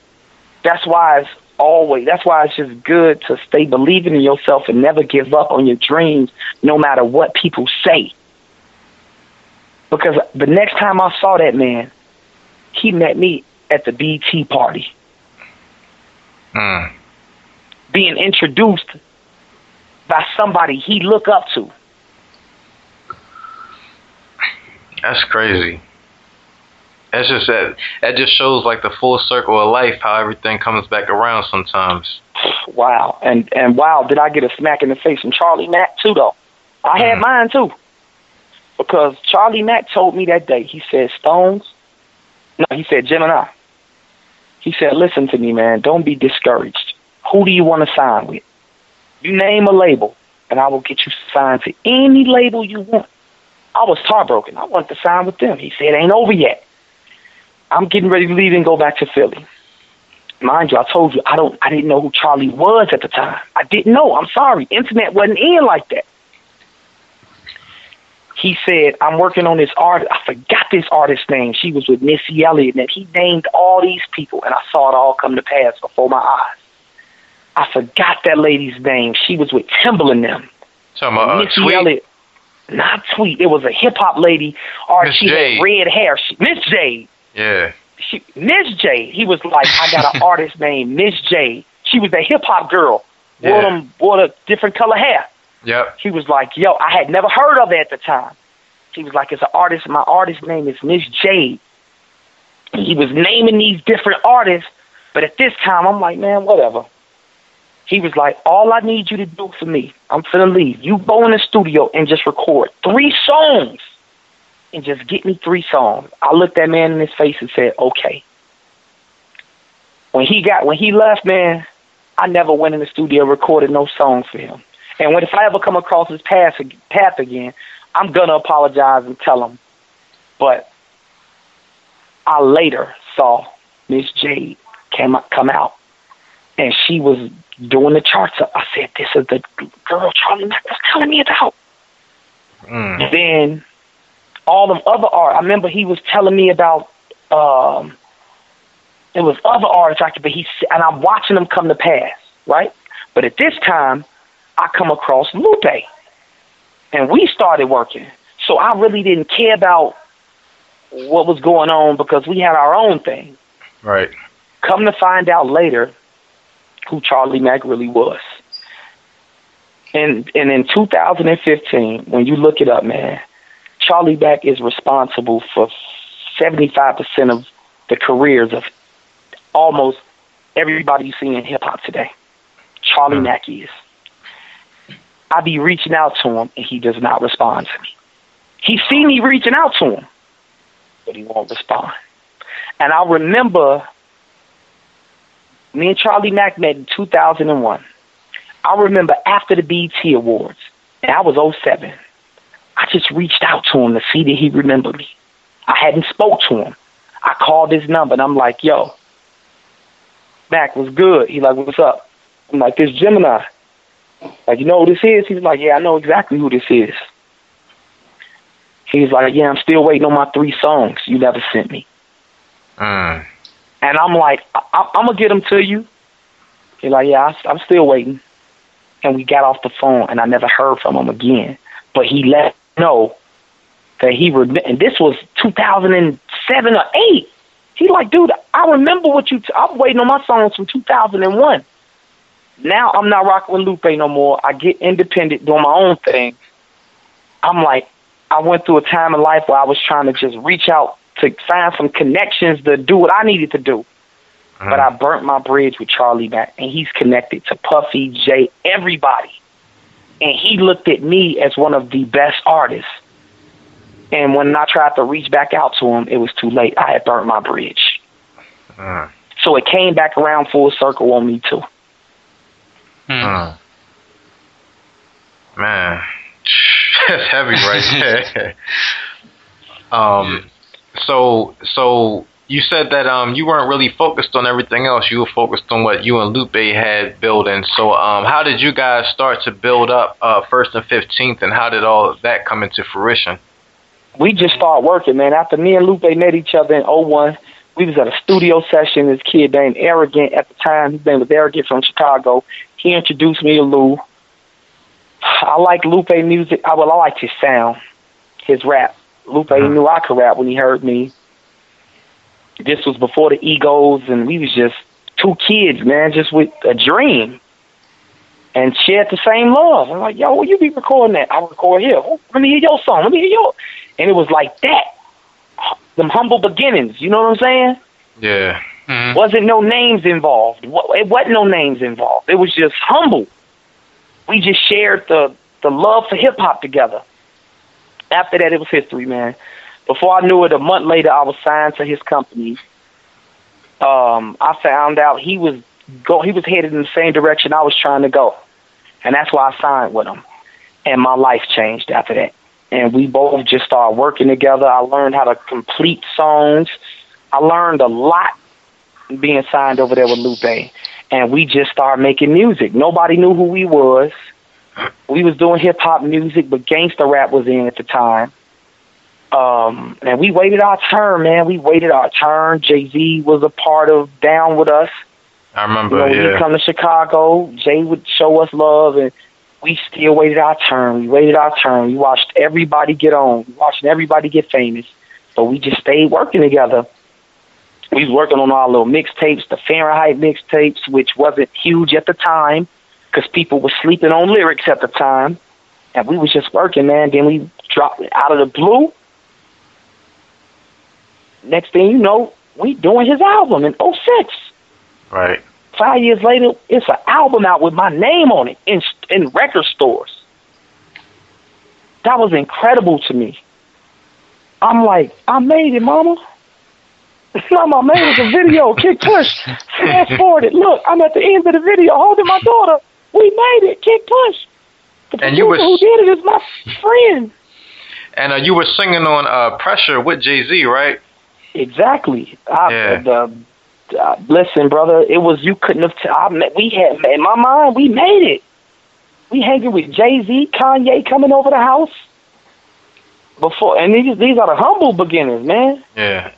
That's why it's always that's why it's just good to stay believing in yourself and never give up on your dreams no matter what people say. Because the next time I saw that man, he met me at the BT party. Mm. Being introduced by somebody he look up to. That's crazy. That's just that. That just shows like the full circle of life, how everything comes back around sometimes. Wow, and and wow, did I get a smack in the face from Charlie Mack too? Though I had mm. mine too, because Charlie Mack told me that day. He said Stones. No, he said Gemini. He said, "Listen to me, man. Don't be discouraged. Who do you want to sign with? You name a label, and I will get you signed to any label you want." I was heartbroken. I wanted to sign with them. He said, "Ain't over yet." I'm getting ready to leave and go back to Philly. Mind you, I told you I don't I didn't know who Charlie was at the time. I didn't know. I'm sorry. Internet wasn't in like that. He said, I'm working on this art I forgot this artist's name. She was with Missy Elliott and he named all these people and I saw it all come to pass before my eyes. I forgot that lady's name. She was with Timbaland them. Talking about uh, Missy Tweet? Elliott. Not Tweet. It was a hip hop lady. Or Miss she J. had red hair. She, Miss J Yeah. she Miss J. He was like, I got an artist named Miss J. She was a hip hop girl. Wore Yeah. them wore a different color hair. Yep. He was like, Yo, I had never heard of her at the time. He was like, It's an artist. My artist name is Miss J. He was naming these different artists, but at this time, I'm like, Man, whatever. He was like, All I need you to do for me, I'm finna leave. You go in the studio and just record three songs and just get me three songs. I looked that man in his face and said, Okay. When he got when he left, man, I never went in the studio recorded no songs for him. And when if I ever come across his path path again, I'm gonna apologize and tell him. But I later saw Miss Jade came come out, and she was doing the charts. Up. I said, "This is the girl Charlie Mack was telling me about." Mm. Then all them other art. I remember he was telling me about. um It was other artists I could, but he and I'm watching them come to pass, right? But at this time, I come across Lupe, and we started working. So I really didn't care about what was going on because we had our own thing. Right. Come to find out later who Charlie Mack really was. And and in 2015, when you look it up, man, Charlie Mack is responsible for 75% of the careers of almost everybody you see in hip hop today. Charlie Hmm. Mack is. I be reaching out to him and he does not respond to me. He see me reaching out to him, but he won't respond. And I remember me and Charlie Mack met in 2001. I remember after the BET Awards, and I was 07. I just reached out to him to see that he remembered me. I hadn't spoke to him. I called his number and I'm like, yo, Mac was good. He like, what's up? I'm like, this Gemini. Like, you know who this is? He's like, yeah, I know exactly who this is. He's like, yeah, I'm still waiting on my three songs you never sent me. Mm. And I'm like, I- I'm gonna get them to you. He's like, yeah, I- I'm still waiting. And we got off the phone, and I never heard from him again. But he let me know that he rem- and this was 2007 or eight. He like, dude, I remember what you. T- I'm waiting on my songs from 2001. Now I'm not rocking with Lupe no more. I get independent, doing my own thing. I'm like, I went through a time in life where I was trying to just reach out to find some connections to do what I needed to do. But I burnt my bridge with Charlie Mack, and he's connected to Puffy, Jay, everybody. And he looked at me as one of the best artists. And when I tried to reach back out to him, it was too late. I had burnt my bridge. Mm. So it came back around full circle on me too. Mm. Man, that's heavy right there. um, so so you said that um you weren't really focused on everything else. You were focused on what you and Lupe had building. So um, how did you guys start to build up uh First and Fifteenth, and how did all of that come into fruition? we just started working, man. After me and Lupe met each other in '01, we was at a studio session. This kid named Arrogant at the time, his name was Arrogant from Chicago. He introduced me to Lou. I like Lupe music. I well, I liked his sound, his rap. Lupe knew I could rap when he heard me. This was before the egos, and we was just two kids, man, just with a dream. And shared the same love. I'm like, yo, where you be recording that? I record here. Let me hear your song. Let me hear your. And it was like that. Them humble beginnings. You know what I'm saying? Yeah. Mhm. Wasn't no names involved. It wasn't no names involved. It was just humble. We just shared the the love for hip hop together. After that, it was history, man. Before I knew it, a month later, I was signed to his company. Um, I found out he was go he was headed in the same direction I was trying to go, and that's why I signed with him. And my life changed after that. And we both just started working together. I learned how to complete songs. I learned a lot being signed over there with Lupe. And we just started making music. Nobody knew who we was. We was doing hip hop music, but gangster rap was in at the time. Um, and we waited our turn, man. We waited our turn. Jay Z was a part of Down with Us. I You remember. know, when yeah. we come to Chicago, Jay would show us love, and we still waited our turn. We waited our turn. We watched everybody get on, we watched everybody get famous, but we just stayed working together. We was working on our little mixtapes, the Fahrenheit mixtapes, which wasn't huge at the time because people were sleeping on lyrics at the time, and we was just working, man. Then we dropped it out of the blue. Next thing you know, we doing his album in '06 Right. five years later, it's an album out with my name on it in in record stores. That was incredible to me. I'm like, I made it, mama. It's Mama, I made it a video, kick push. Fast forward it. Look, I'm at the end of the video holding my daughter. We made it, kick push. The And you was- who did it is my friend. And uh, you were singing on uh, "Pressure" with Jay Z, right? Exactly. I, Yeah. the, uh, listen, brother, it was you couldn't have. T- I met, we had in my mind, we made it. We hanging with Jay Z, Kanye coming over the house before, and these these are the humble beginnings, man. Yeah.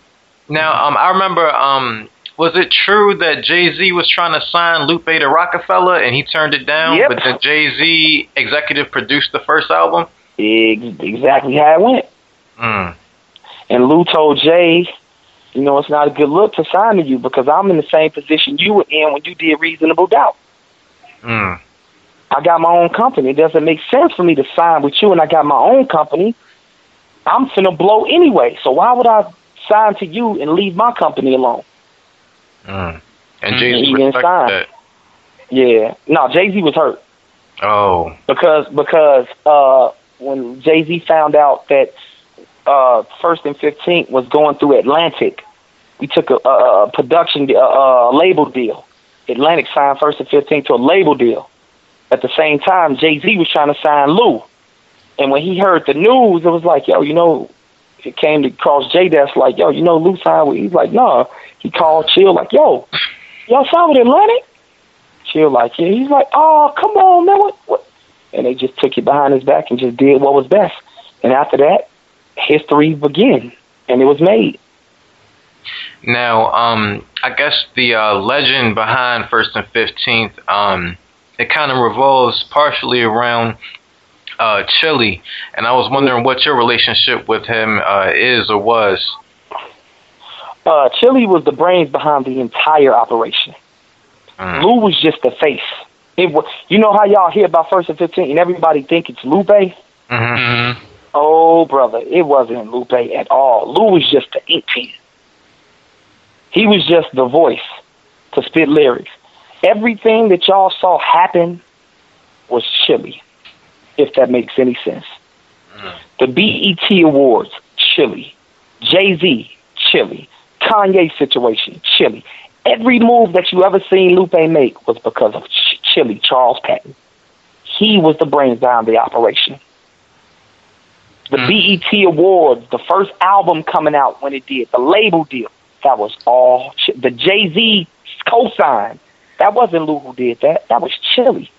Now, um, I remember, um, was it true that Jay Z was trying to sign Lupe to Roc-A-Fella and he turned it down? Yep. But then Jay Z executive produced the first album. Exactly how it went. Mm. And Lou told Jay, you know, it's not a good look to sign to you because I'm in the same position you were in when you did Reasonable Doubt. Mm. I got my own company. It doesn't make sense for me to sign with you, and I got my own company. I'm finna blow anyway. So why would I sign to you and leave my company alone? Mm. And. Jay Z didn't sign. that. Yeah. No, Jay Z was hurt Oh. because because uh, when Jay Z found out that uh, First and Fifteenth was going through Atlantic, we took a, a, a production, a, a label deal. Atlantic signed First and Fifteenth to a label deal. At the same time, Jay Z was trying to sign Lou. And when he heard the news, it was like, yo, you know, it came to cross J desk like, yo, you know, Lou signed with. He's like, no. Nah. He called Chill like, yo, y'all signed with Atlantic? Chill like, yeah. He's like, oh, come on, man. What, what? And they just took it behind his back and just did what was best. And after that, history began, and it was made. Now, um, I guess the uh, legend behind First and Fifteenth, um, it kind of revolves partially around uh, Chili, and I was wondering what your relationship with him uh, is or was. Uh, Chili was the brains behind the entire operation. Mm. Lou was just the face. It was, you know how y'all hear about First and Fifteen, and everybody think it's Lupe. Mm-hmm. Oh, brother, it wasn't Lupe at all. Lou was just the ink pen. He was just the voice to spit lyrics. Everything that y'all saw happen was Chili, if that makes any sense. Mm. The BET Awards, Chili. Jay Z, Chili. Kanye situation, Chili. Every move that you ever seen Lupe make was because of Ch- Chili, Charles Patton. He was the brains behind the operation. The mm. BET Awards, the first album coming out when it did, the label deal, that was all Ch- the Jay Z cosign. That wasn't Lou who did that. That was Chili.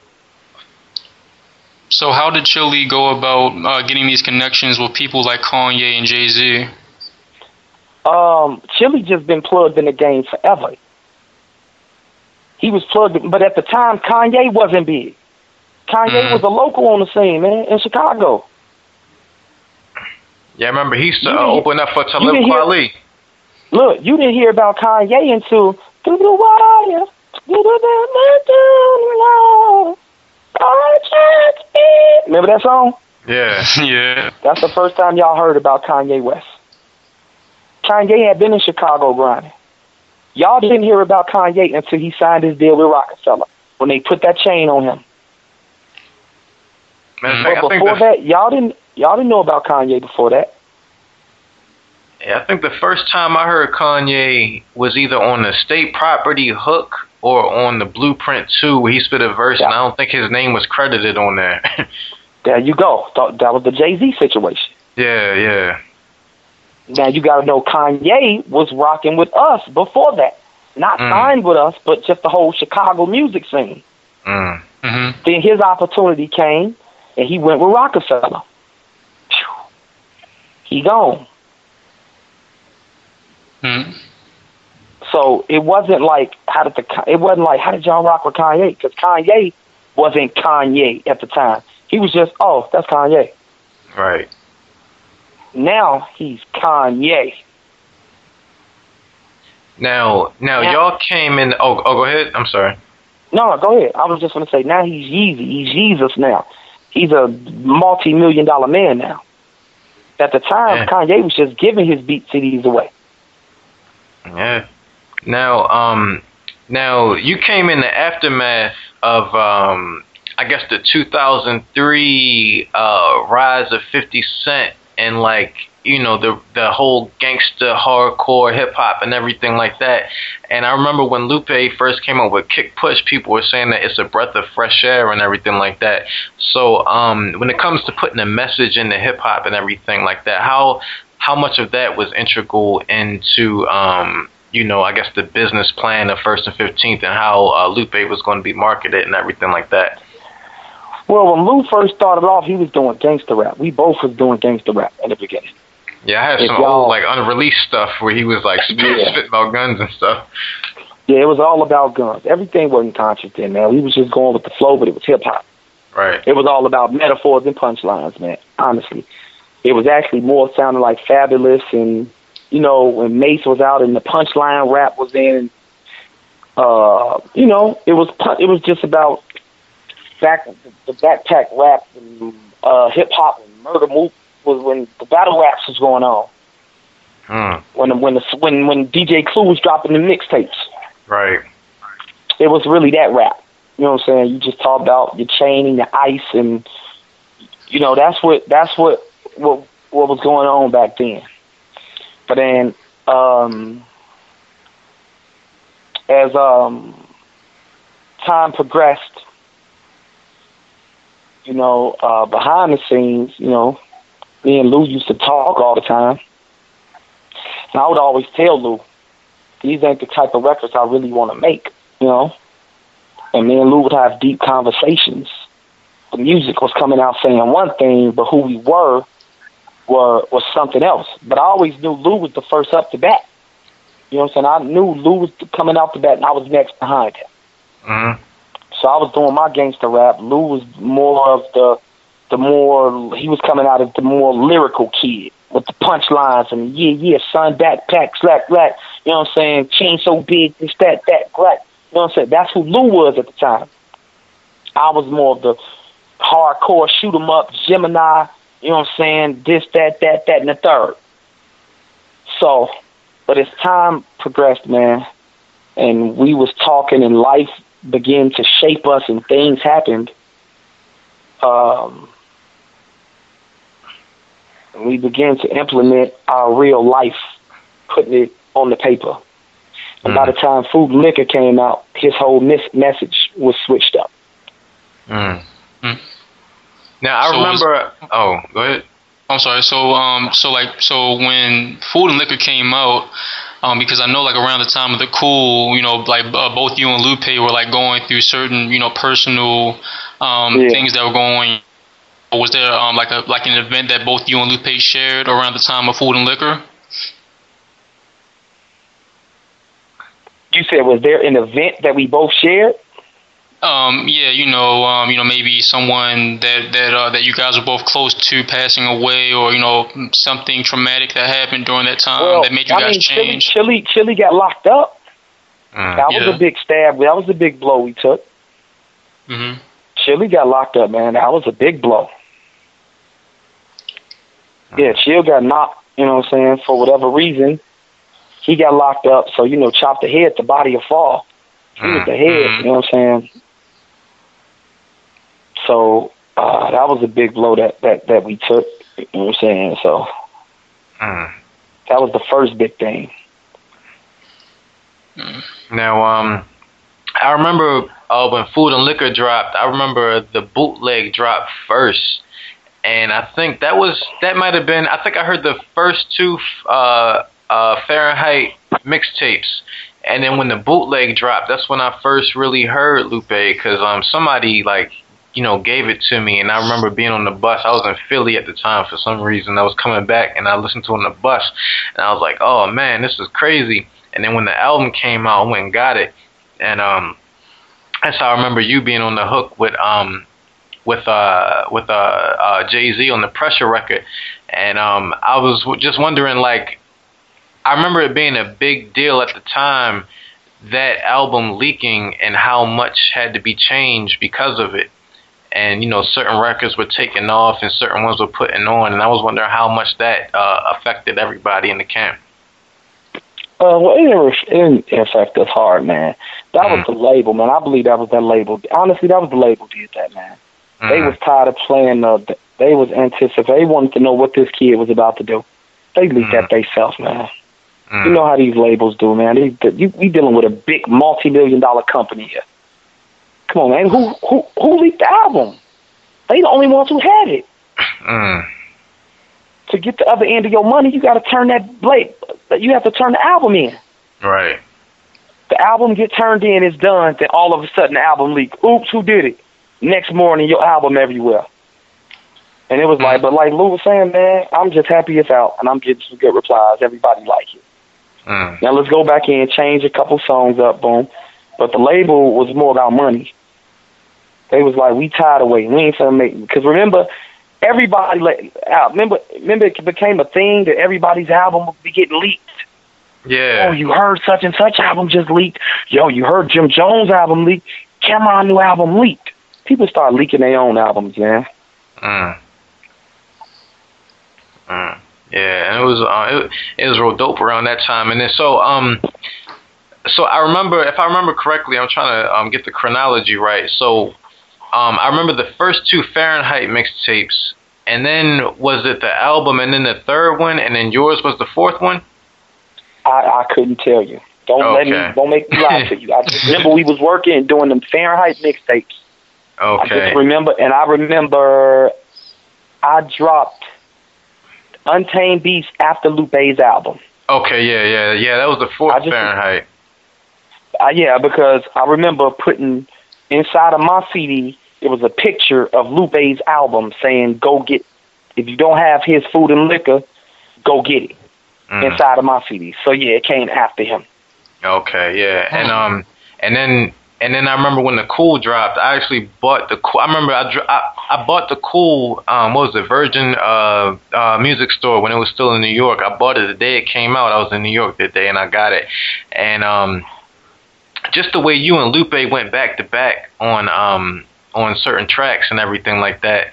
So how did Chili go about uh, getting these connections with people like Kanye and Jay Z? Um, Chili just been plugged in the game forever. He was plugged, but at the time Kanye wasn't big. Kanye mm. was a local on the scene, man, in Chicago. Yeah, I remember he used to uh, open up for Talib Kweli. Look, you didn't hear about Kanye until through the wire, through the Remember that song? Yeah, yeah. That's the first time y'all heard about Kanye West. Kanye had been in Chicago grinding. Y'all didn't hear about Kanye until he signed his deal with Roc-A-Fella when they put that chain on him. Man, but before that, y'all didn't y'all didn't know about Kanye before that. Yeah, I think the first time I heard Kanye was either on the state property hook or on the Blueprint 2 he spit a verse, yeah. and I don't think his name was credited on there. there you go. That was the Jay Z situation. Yeah, yeah. Now you got to know Kanye was rocking with us before that, not mm. signed with us, but just the whole Chicago music scene. Mm. Mm-hmm. Then his opportunity came, and he went with Roc-A-Fella. He gone. Mm. So it wasn't like how did the it wasn't like how did y'all rock with Kanye? Because Kanye wasn't Kanye at the time. He was just oh that's Kanye. Right. Now he's Kanye. Now, now, now y'all came in. Oh, oh, go ahead. I'm sorry. No, go ahead. I was just going to say. Now he's Yeezy. He's Jesus. Now he's a multi-million dollar man now. At the time, yeah. Kanye was just giving his beat CDs away. Yeah. Now, um, now you came in the aftermath of, um, I guess the 2003 uh, rise of 50 Cent and like you know the the whole gangster hardcore hip hop and everything like that. And I remember when Lupe first came out with Kick Push, people were saying that it's a breath of fresh air and everything like that. So um, when it comes to putting a message into hip hop and everything like that, how how much of that was integral into um, you know, I guess the business plan of First and Fifteenth and how uh, Lupe was going to be marketed and everything like that. Well, when Lou first started off, he was doing gangster rap. We both was doing gangster rap in the beginning. Yeah, I if some old like unreleased stuff where he was like spitting yeah. spit about guns and stuff. Yeah, it was all about guns. Everything wasn't conscious then, man. We was just going with the flow, but it was hip hop. Right. It was all about metaphors and punchlines, man. Honestly, it was actually more sounding like Fabolous and you know when Mase was out and the punchline rap was in. Uh, you know, it was it was just about back the backpack rap and uh, hip hop and Murda Mook was when the battle raps was going on. Hmm. When when the when when DJ Clue was dropping the mixtapes. Right. It was really that rap. You know what I'm saying? You just talk about your chain and your ice and you know, that's what that's what what what was going on back then. But then um as um, time progressed, you know, uh, behind the scenes, you know, me and Lou used to talk all the time. And I would always tell Lou, these ain't the type of records I really want to make, you know. And me and Lou would have deep conversations. The music was coming out saying one thing, but who we were were was something else. But I always knew Lou was the first up to bat. You know what I'm saying? I knew Lou was coming out the bat, and I was next behind him. Mm-hmm. So I was doing my gangster rap. Lou was more of the the more he was coming out as the more lyrical kid with the punchlines and yeah, yeah, son, backpack, slack, black. You know what I'm saying? Chain so big, this, that, that, black. You know what I'm saying? That's who Lou was at the time. I was more of the hardcore shoot 'em up, Gemini. You know what I'm saying? This, that, that, that, and the third. So, but as time progressed, man, and we was talking and life began to shape us and things happened, um, we began to implement our real life, putting it on the paper. And by the time Food and Liquor came out, his whole mis- message was switched up. Mm. Now I So was- remember. oh, go ahead. I'm sorry. So um so like so when Food and Liquor came out, um because I know like around the time of the Cool, you know, like uh, both you and Lupe were like going through certain you know personal um Yeah. things that were going. Was there um like a like an event that both you and Lupe shared around the time of Food and Liquor? You said, was there an event that we both shared? Um, yeah, you know, um, you know, maybe someone that that uh, that you guys were both close to passing away, or you know, something traumatic that happened during that time well, that made you I guys mean, change. Chili, Chili got locked up. Mm. That was Yeah. a big stab. That was a big blow we took. hmm Chili got locked up, man. That was a big blow. Yeah, Chill got knocked, you know what I'm saying, for whatever reason. He got locked up, so, you know, chopped the head, the body will fall. He was the head, Mhm. you know what I'm saying? So, uh, that was a big blow that, that, that we took, you know what I'm saying? So, Mm. that was the first big thing. Now, um, I remember uh, when Food and Liquor dropped. I remember the bootleg dropped first, and I think that was that might have been. I think I heard the first two uh, uh, Fahrenheit mixtapes, and then when the bootleg dropped, that's when I first really heard Lupe because um somebody like you know gave it to me, and I remember being on the bus. I was in Philly at the time for some reason. I was coming back, and I listened to it on the bus, and I was like, oh man, this is crazy. And then when the album came out, I went and got it, and um, that's how I remember you being on the hook with um, with uh, with uh, uh Jay Z on the Pressure record, and um, I was just wondering, like, I remember it being a big deal at the time, that album leaking and how much had to be changed because of it. And you know, certain records were taken off and certain ones were putting on, and I was wondering how much that uh, affected everybody in the camp. Uh, well, it didn't, affect us hard, man. That was the label, man. I believe that was that label. Honestly, that was the label did that, man. They was tired of playing the. They was anticipating. They wanted to know what this kid was about to do. They leaked that themselves, man. You know how these labels do, man. They, they, you, we dealing with a big multi-million dollar company here. Come on, man. Who who who leaked the album? They the only ones who had it. Mm. To get the other end of your money, you got to turn that blade. You have to turn the album in. Right. The album get turned in, it's done. Then all of a sudden, the album leak. Oops, who did it? Next morning, your album everywhere. And it was like, but like Lou was saying, man, I'm just happy it's out, and I'm getting some good replies. Everybody like it. Mm. Now let's go back in, change a couple songs up, boom. But the label was more about money. They was like, we tired of waiting. We ain't gonna make because remember, everybody let out. Remember, remember it became a thing that everybody's album would be getting leaked. Yeah. Oh, you heard such and such album just leaked. Yo, you heard Jim Jones album leaked. Cam'ron new album leaked. People start leaking their own albums, man. Mm. Mm. Yeah, and it was uh, it, it was real dope around that time. And then so um, so I remember if I remember correctly, I'm trying to um get the chronology right. So um, I remember the first two Fahrenheit mixtapes, and then was it the album, and then the third one, and then yours was the fourth one. I, I couldn't tell you. Don't Okay. let me don't make me lie to you. I remember we was working and doing them Fahrenheit mixtapes. Okay. I just remember, and I remember I dropped Untamed Beast after Lupe's album. Okay, yeah, yeah, yeah. That was the fourth I just- Fahrenheit. Uh, yeah, because I remember putting inside of my CD, it was a picture of Lupe's album saying, "Go get if you don't have his food and liquor, go get it." Mm. Inside of my CD, so yeah, it came after him. Okay, yeah, and um, and then and then I remember when the Cool dropped. I actually bought the Cool. I remember I dr- I, I bought the Cool. Um, what was it? Virgin uh, uh music store when it was still in New York. I bought it the day it came out. I was in New York that day, and I got it. And um, just the way you and Lupe went back to back on um on certain tracks and everything like that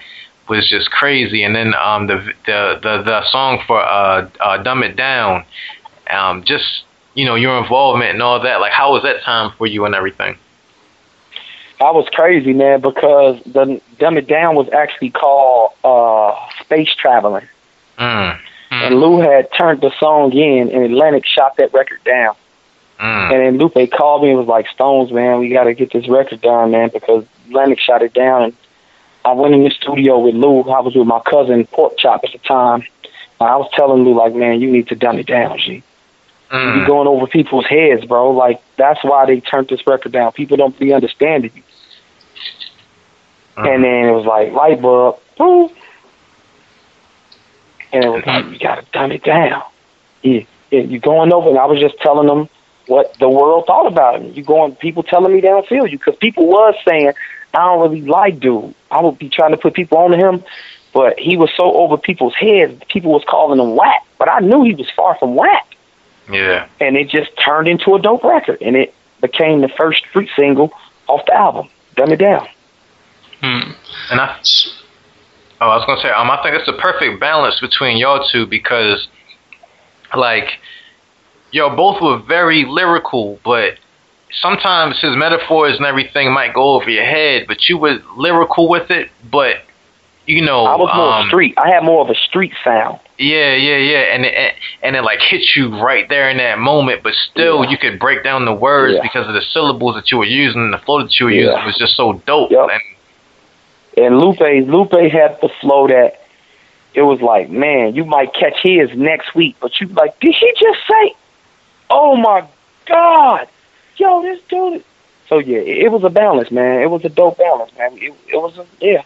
was just crazy. And then um the the the, the song for uh, uh Dumb It Down, um just you know your involvement and all that. Like how was that time for you and everything? I was crazy, man, because the Dumb It Down was actually called uh, Space Traveling. Mm, And Lou had turned the song in, and Atlantic shot that record down. Mm, And then Lupe called me and was like, Stones, man, we got to get this record done, man, because Lennox shot it down. And I went in the studio with Lou. I was with my cousin, Pork Chop, at the time. And I was telling Lou, like, man, you need to dumb it down, G. You mm. be going over people's heads, bro. Like, that's why they turned this record down. People don't be understanding you. And then it was like, light bulb, boom. And it was like, you got to dumb it down. Yeah, yeah, you going over, and I was just telling them what the world thought about him. You going, people telling me downfield don't you because people was saying I don't really like dude. I would be trying to put people on him, but he was so over people's heads. People was calling him whack, but I knew he was far from whack, Yeah. and it just turned into a dope record, and it became the first street single off the album. Dumb it down. Hmm. And I, oh, I was gonna say, um, I think it's a perfect balance between y'all two because, like, y'all both were very lyrical, but sometimes his metaphors and everything might go over your head, but you were lyrical with it, but you know, I was more um, street. I had more of a street sound. yeah, yeah, yeah, and it and it like hits you right there in that moment, but still Yeah. you could break down the words Yeah. because of the syllables that you were using, and the flow that you were Yeah. using was just so dope. Yep. And And Lupe, Lupe had the flow that it was like, man, you might catch his next week, but you like, did he just say, "Oh my God, yo, this dude"? So yeah, it, it was a balance, man. It was a dope balance, man. It, it was a yeah.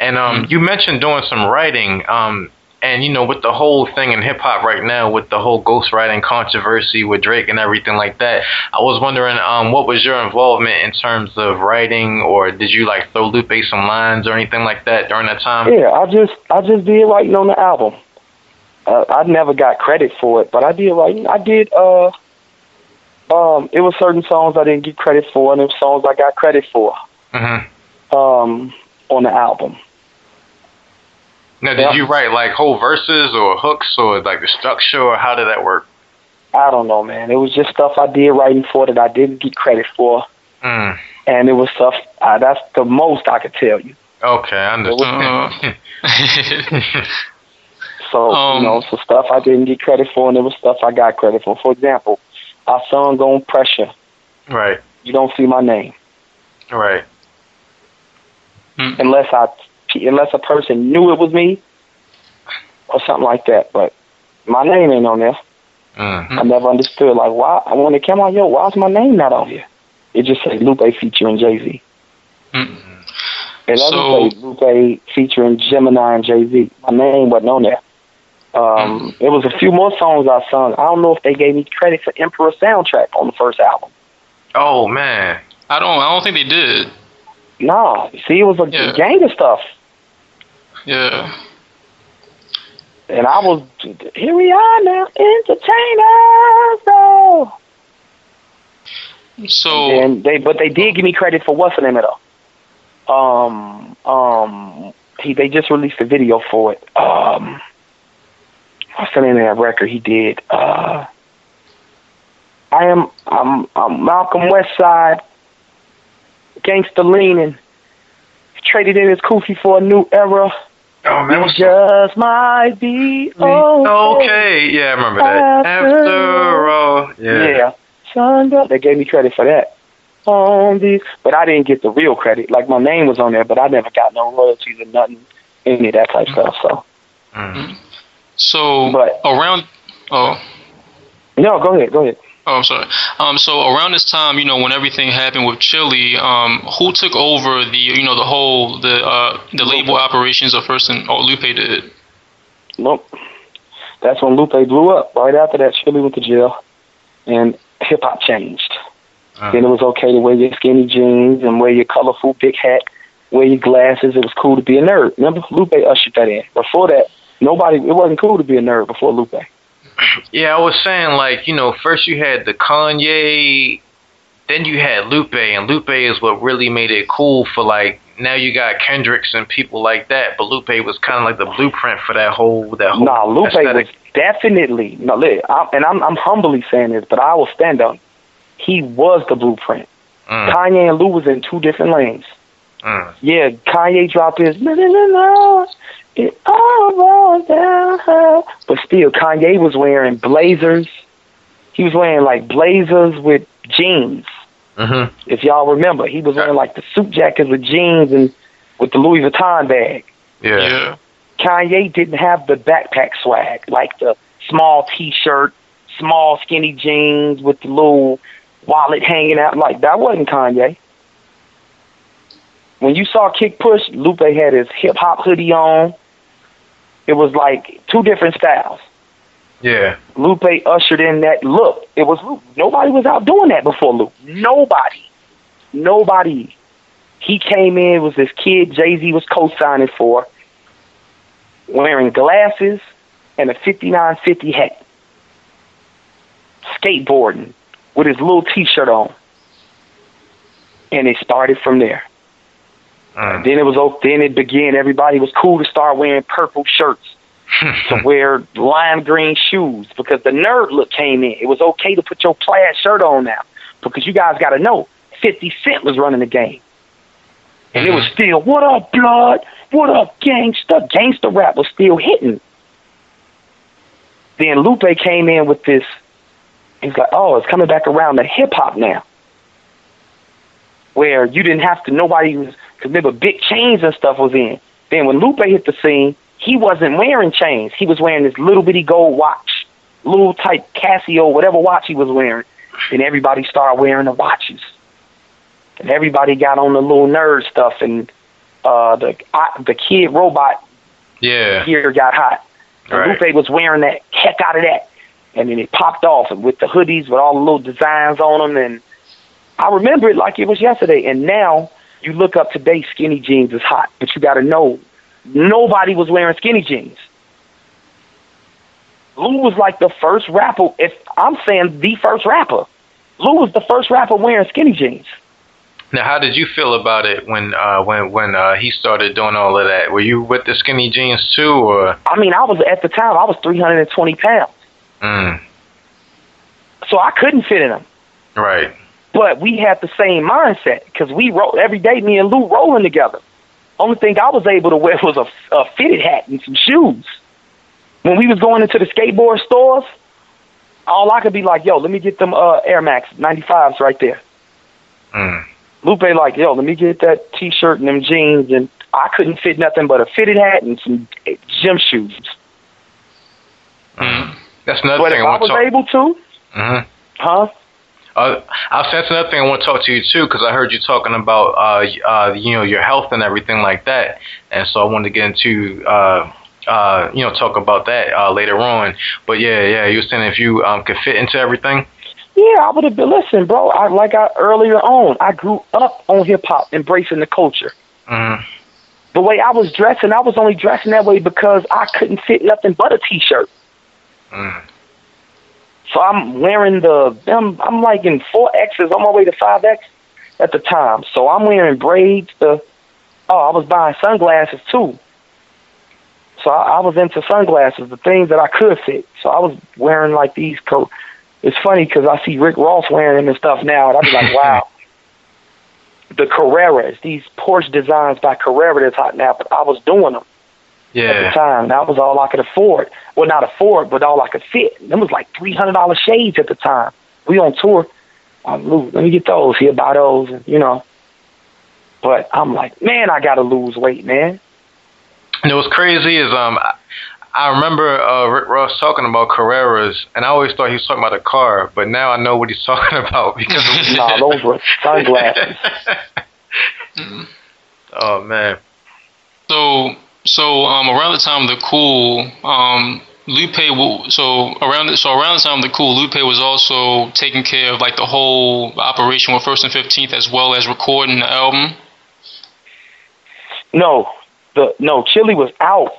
And um, you mentioned doing some writing, um, and you know, with the whole thing in hip hop right now, with the whole ghostwriting controversy with Drake and everything like that, I was wondering, um, what was your involvement in terms of writing, or did you like throw Lupe some lines or anything like that during that time? Yeah, I just I just did writing on the album. Uh, I never got credit for it, but I did writing. I did. uh Um, it was certain songs I didn't get credit for, and there were songs I got credit for. hmm Um, on the album. Now, did Yeah. you write like whole verses or hooks or like the structure, or how did that work? I don't know, man. It was just stuff I did writing for that I didn't get credit for, Mm. and it was stuff. Uh, that's the most I could tell you. Okay, I understand. So Um, you know, so stuff I didn't get credit for, and there was stuff I got credit for. For example, our song "On Pressure." right, You don't see my name right. unless I, unless a person knew it was me, or something like that. But my name ain't on there. Mm. I never understood like why. When it came out, yo, why's my name not on here? It just said Lupe featuring Jay Z. Mm. It doesn't So- say Lupe featuring Gemini and Jay Z. My name wasn't on there. Um, There was a few more songs I sung. I don't know if they gave me credit for Emperor soundtrack on the first album. Oh man. I don't. I don't think they did. No, see, it was a Yeah. gang of stuff, Yeah. and I was here. We are now, entertainers. Though. So and they, but they did give me credit for what's the name of it? Um, um, he they just released a video for it. Um, what's the name of that record he did? Uh, I am I'm, I'm Malcolm Westside, Gangsta Leaning. Traded in his kufi for a new era. Oh man. It what's just might be okay. Okay, yeah, I remember that. After After all, yeah. Yeah. Shonda. They gave me credit for that. On these, but I didn't get the real credit. Like my name was on there, but I never got no royalties or nothing, any of that type stuff. So. Mm. So But- around oh No, go ahead. Go ahead. Oh, I'm sorry. Um, so around this time, you know, when everything happened with Chili, um, who took over the, you know, the whole the uh, the label operations of First and oh, Lupe did. Nope. That's when Lupe blew up. Right after that, Chili went to jail, and hip hop changed. Then it was okay to wear your skinny jeans and wear your colorful big hat, wear your glasses. It was cool to be a nerd. Remember, Lupe ushered that in. Before that, nobody. It wasn't cool to be a nerd before Lupe. Yeah, I was saying like you know first you had the Kanye, then you had Lupe, and Lupe is what really made it cool for like now you got Kendricks and people like that, but Lupe was kind of like the blueprint for that whole that whole Nah, Lupe aesthetic. was definitely no. Look, I, and I'm I'm humbly saying this, but I will stand up. He was the blueprint. Mm, Kanye and Lou was in two different lanes. mm. Yeah, Kanye dropped his "No, no, no, no, it all rolls down," but still, Kanye was wearing blazers. He was wearing like blazers with jeans. Mhm. If y'all remember, he was wearing like the suit jackets with jeans and with the Louis Vuitton bag. Yeah. Yeah. Kanye didn't have the backpack swag, like the small T-shirt, small skinny jeans with the little wallet hanging out. Like that wasn't Kanye. When you saw Kick Push, Lupe had his hip hop hoodie on. It was like two different styles. Yeah. Lupe ushered in that look. It was Lupe. Nobody was out doing that before Lupe. Nobody. Nobody. He came in, was this kid Jay Z was co signing for, wearing glasses and a 5950 hat, skateboarding with his little t shirt on. And it started from there. Mm. Then it was then it began. Everybody was cool to start wearing purple shirts, to wear lime green shoes because the nerd look came in. It was okay to put your plaid shirt on now because you guys got to know Fifty Cent was running the game, and it was still what up, blood, what up, gangsta. Gangsta rap was still hitting. Then Lupe came in with this. He's like, oh, it's coming back around to hip hop now where you didn't have to nobody was because remember big chains and stuff was in. Then when Lupe hit the scene, he wasn't wearing chains. He was wearing this little bitty gold watch, little type Casio, whatever watch he was wearing. And everybody started wearing the watches. And everybody got on the little nerd stuff and uh the I, the Kidrobot Yeah. gear got hot. And Right. Lupe was wearing that heck out of that. And then it popped off with the hoodies with all the little designs on them. And I remember it like it was yesterday. And now you look up today, skinny jeans is hot. But you got to know, nobody was wearing skinny jeans. Lou was like the first rapper. If I'm saying the first rapper, Lou was the first rapper wearing skinny jeans. Now, how did you feel about it when uh, when when uh, he started doing all of that? Were you with the skinny jeans too, or? I mean, I was at the time I was 320 pounds, Mm, so I couldn't fit in them. right. But we had the same mindset because we roll every day. Me and Lou rolling together. Only thing I was able to wear was a, a fitted hat and some shoes. When we was going into the skateboard stores, all I could be like, "Yo, let me get them uh, Air Max 95s right there." Mm. Lupe like, "Yo, let me get that T-shirt and them jeans," and I couldn't fit nothing but a fitted hat and some gym shoes. Mm. That's another But thing if I was talk. able to, Mhm. huh? Uh, I that's another thing I want to talk to you too, because I heard you talking about uh, uh, you know, your health and everything like that, and so I wanted to get into uh, uh, you know, talk about that uh, later on. But yeah, yeah, you were saying if you um could fit into everything. Yeah, I would have been. Listen, bro. I like I earlier on. I grew up on hip hop, embracing the culture. Mm. The way I was dressing, I was only dressing that way because I couldn't fit nothing but a t-shirt. Mm. So I'm wearing the. I'm, I'm like in four X's on my way to five X at the time. So I'm wearing braids. The oh, I was buying sunglasses too. So I, I was into sunglasses, the things that I could fit. So I was wearing like these. Co- it's funny because I see Rick Ross wearing them and stuff now, and I be like, wow. The Carreras, these Porsche designs by Carrera that's hot now, but I was doing them yeah. at the time. That was all I could afford. Well, not afford, but all I could fit. Them was like three hundred dollar shades at the time. We on tour. I'm. Let me get those. He'll buy those, and, you know. But I'm like, man, I gotta lose weight, man. You know what's crazy is um, I remember uh, Rick Ross talking about Carreras, and I always thought he was talking about a car, but now I know what he's talking about because of nah, those were sunglasses. oh man. So so um, around the time of the cool um, Lupe. So around the, so around the time of the cool Lupe was also taking care of like the whole operation with First and Fifteenth, as well as recording the album. No, the no Chilly was out,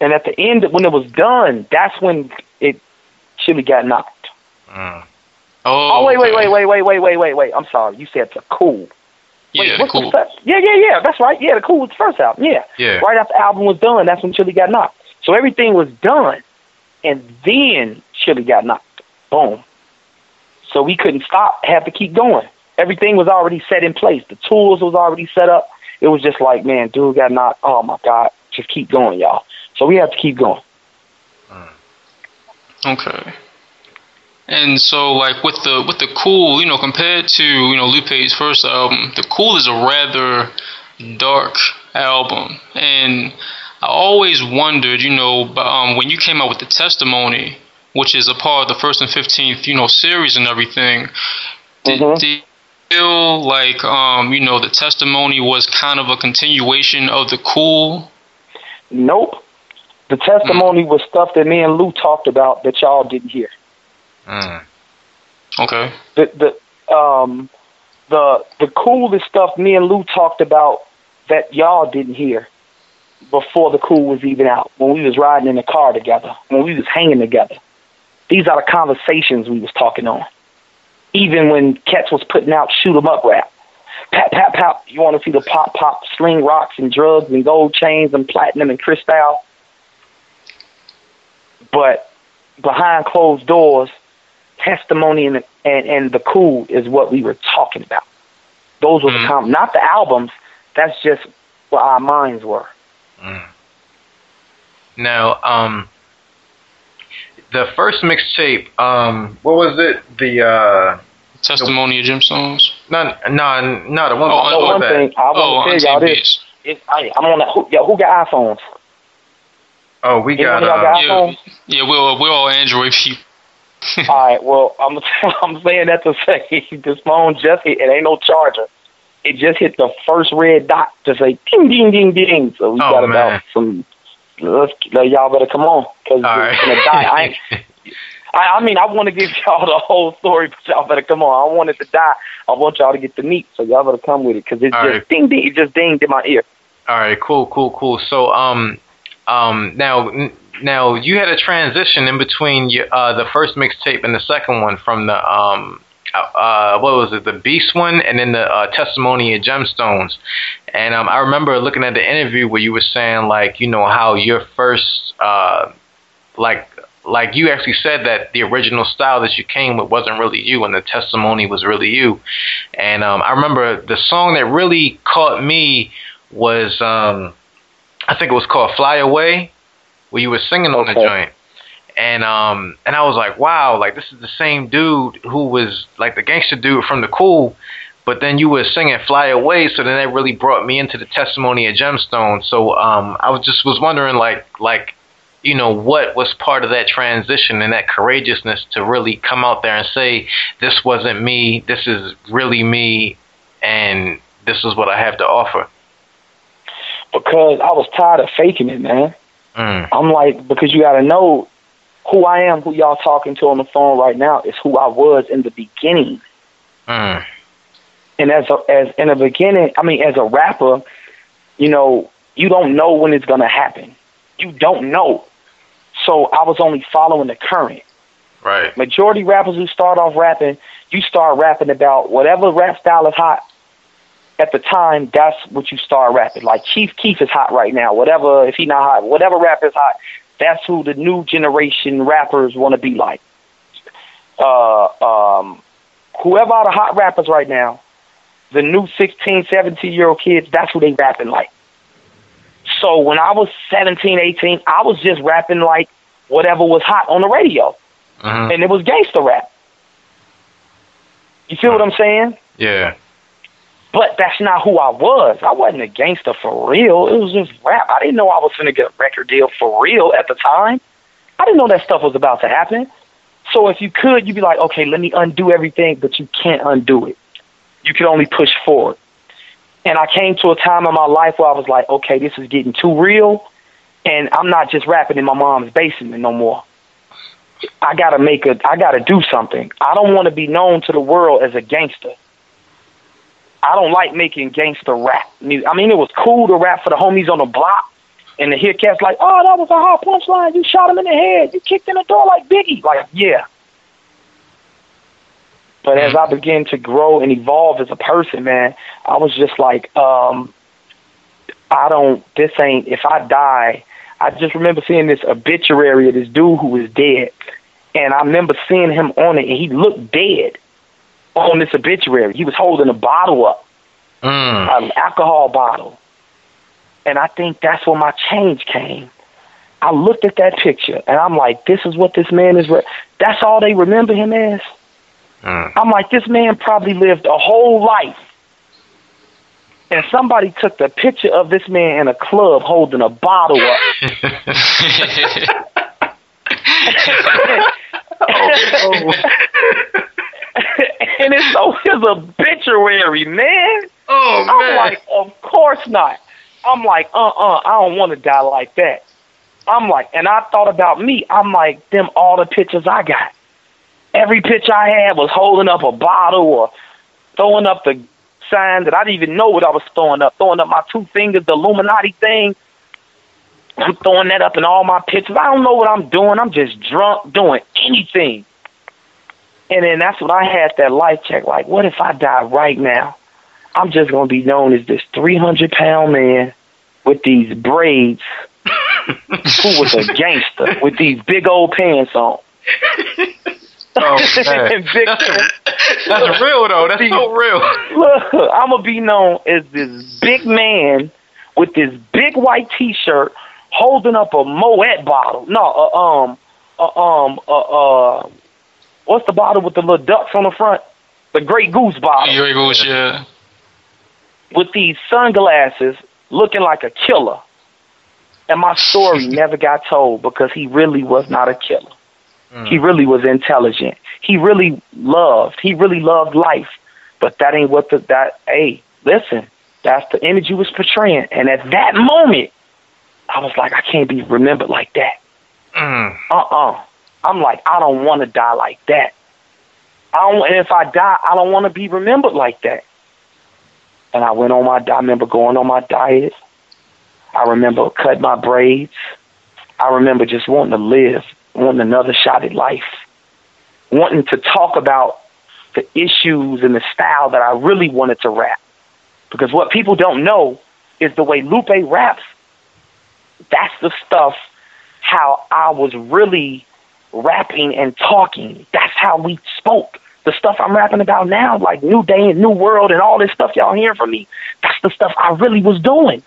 and at the end when it was done, that's when it Chilly got knocked. Mm. Oh, oh wait, okay. wait, wait, wait, wait, wait, wait, wait, wait. I'm sorry, you said the. Cool. Yeah, Wait, the what's cool. the first? Yeah, yeah, yeah. That's right. Yeah, the cool was the first album. Yeah. Yeah. Right after the album was done, that's when Chilly got knocked. So everything was done, and then Chilly got knocked. Boom. So we couldn't stop. Had to keep going. Everything was already set in place. The tools was already set up. It was just like, man, dude got knocked. Oh my God, just keep going, y'all. So we had to keep going. Mm. Okay. And so, like with the with the cool, you know, compared to you know Lupe's first album, the cool is a rather dark album, and I always wondered, you know, um, when you came out with the testimony, which is a part of the first and fifteenth, you know, series and everything, did, Mhm. did you feel like um, you know the testimony was kind of a continuation of the cool? Nope. The testimony was stuff that me and Lou talked about that y'all didn't hear. Mm. Okay. the the um the the coolest stuff me and Lou talked about that y'all didn't hear before the cool was even out. When we was riding in the car together, when we was hanging together. These are the conversations we was talking on. Even when Cats was putting out shoot 'em up rap. Pat pat pat you wanna see the pop pop sling rocks and drugs and gold chains and platinum and crystal. But behind closed doors testimony and, and and the cool is what we were talking about. Those were the com- not the albums. That's just what our minds were. Now, um, the first mixtape, um, what was it? The uh, Testimony of Gemstones. no, no, no, the one. Oh, what oh, was that? thing I Oh, want to tell y'all Untamed this. Beats. It, I, I'm on that. Who, yo, who got iPhones? Oh, we got. one Uh, got Yeah, yeah, we're we're all Android people. All right. Well, I'm I'm saying that to say this phone just hit. It ain't no charger. It just hit the first red dot to say ding ding ding ding. So we Oh, got about some. Let's, y'all better come on because it's gonna die. I. I, I mean, I want to give y'all the whole story, but y'all better come on. I want it to die. I want y'all to get the meat, so y'all better come with it because it's All just right. ding ding. It just dinged in my ear. All right, cool, cool, cool. So, um, um, now, n- now you had a transition in between your, uh, the first mixtape and the second one from the um, uh, uh, what was it, the Beast one, and then the uh, Testimony of Gemstones. And um, I remember looking at the interview where you were saying like, you know, how your first, uh, like, like you actually said that the original style that you came with wasn't really you, and the testimony was really you. And um, I remember the song that really caught me was um I think it was called Fly Away, where you were singing on the joint. And um and I was like, wow, like this is the same dude who was like the gangster dude from the cool, but then you were singing Fly Away, so then that really brought me into the testimony of Gemstone. So um I was just was wondering like like you know what was part of that transition and that courageousness to really come out there and say this wasn't me, this is really me and this is what I have to offer. because I was tired of faking it, man. Mm. I'm like, because you got to know who I am, who y'all talking to on the phone right now is who I was in the beginning. Mm. And as a, as in the beginning, I mean, as a rapper, you know, you don't know when it's gonna happen. You don't know. So I was only following the current. Right. Majority rappers who start off rapping, you start rapping about whatever rap style is hot at the time. That's what you start rapping. Like Chief Keef is hot right now. Whatever, if he not hot, whatever rap is hot, that's who the new generation rappers want to be like. Uh, um, whoever are the hot rappers right now, the new 16, 17 year old kids, that's who they rapping like. So when I was 17, 18, I was just rapping like whatever was hot on the radio Mhm. and it was gangster rap. You feel what I'm saying? Yeah. But that's not who I was. I wasn't a gangster for real. It was just rap. I didn't know I was going to get a record deal for real at the time. I didn't know that stuff was about to happen. So if you could, you'd be like, okay, let me undo everything, but you can't undo it. You can only push forward. And I came to a time in my life where I was like, okay, this is getting too real, and I'm not just rapping in my mom's basement no more. I gotta make a, I gotta do something. I don't want to be known to the world as a gangster. I don't like making gangster rap music. I mean, it was cool to rap for the homies on the block, and to hear cats like, "Oh, that was a hot punchline. You shot him in the head. You kicked in the door like Biggie." Like, yeah. But as I began to grow and evolve as a person, man, I was just like, um, I don't. This ain't. If I die, I just remember seeing this obituary of this dude who was dead, and I remember seeing him on it, and he looked dead on this obituary. He was holding a bottle up, Mm. an alcohol bottle. And I think that's where my change came. I looked at that picture and I'm like, this is what this man is. Re- that's all they remember him as. Mm. I'm like, this man probably lived a whole life. And somebody took the picture of this man in a club holding a bottle up. and it's so his obituary, man. Oh I'm man. like, of course not. I'm like, uh uh I don't want to die like that. I'm like, and I thought about me. I'm like, them all the pictures I got. Every picture I had was holding up a bottle or throwing up the sign that I didn't even know what I was throwing up. Throwing up my two fingers, the Illuminati thing. I'm throwing that up in all my pictures. I don't know what I'm doing. I'm just drunk doing anything. And then that's when I had that life check. Like, what if I die right now? I'm just gonna be known as this 300 pound man with these braids, who was a gangster with these big old pants on. Oh, man. Big- That's, that's real though. That's so real. Look, I'm gonna be known as this big man with this big white T-shirt, holding up a Moet bottle. No, uh, um, uh, um, uh, uh, what's the bottle with the little ducks on the front? The Grey Goose bottle. Here it goes, yeah. with these sunglasses looking like a killer. And my story never got told because he really was not a killer. He really was intelligent. He really loved. He really loved life. But that ain't what the that hey, listen, that's the image he was portraying. And at that moment, I was like, I can't be remembered like that. Mm. Uh-uh. I'm like, I don't want to die like that. I don't, and if I die, I don't want to be remembered like that. And I went on my, I remember going on my diet. I remember cutting my braids. I remember just wanting to live, wanting another shot at life, wanting to talk about the issues and the style that I really wanted to rap. Because what people don't know is the way Lupe raps, that's the stuff how I was really rapping and talking. That's how we spoke. The stuff I'm rapping about now, like New Day and New World and all this stuff y'all hearing from me, that's the stuff I really was doing.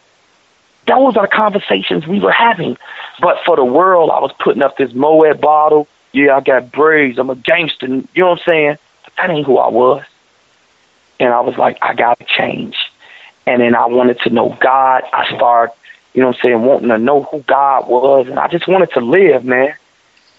Those are the conversations we were having. But for the world, I was putting up this Moet bottle. Yeah, I got braids. I'm a gangster. You know what I'm saying? But that ain't who I was. And I was like, I got to change. And then I wanted to know God. I started, you know what I'm saying, wanting to know who God was. And I just wanted to live, man.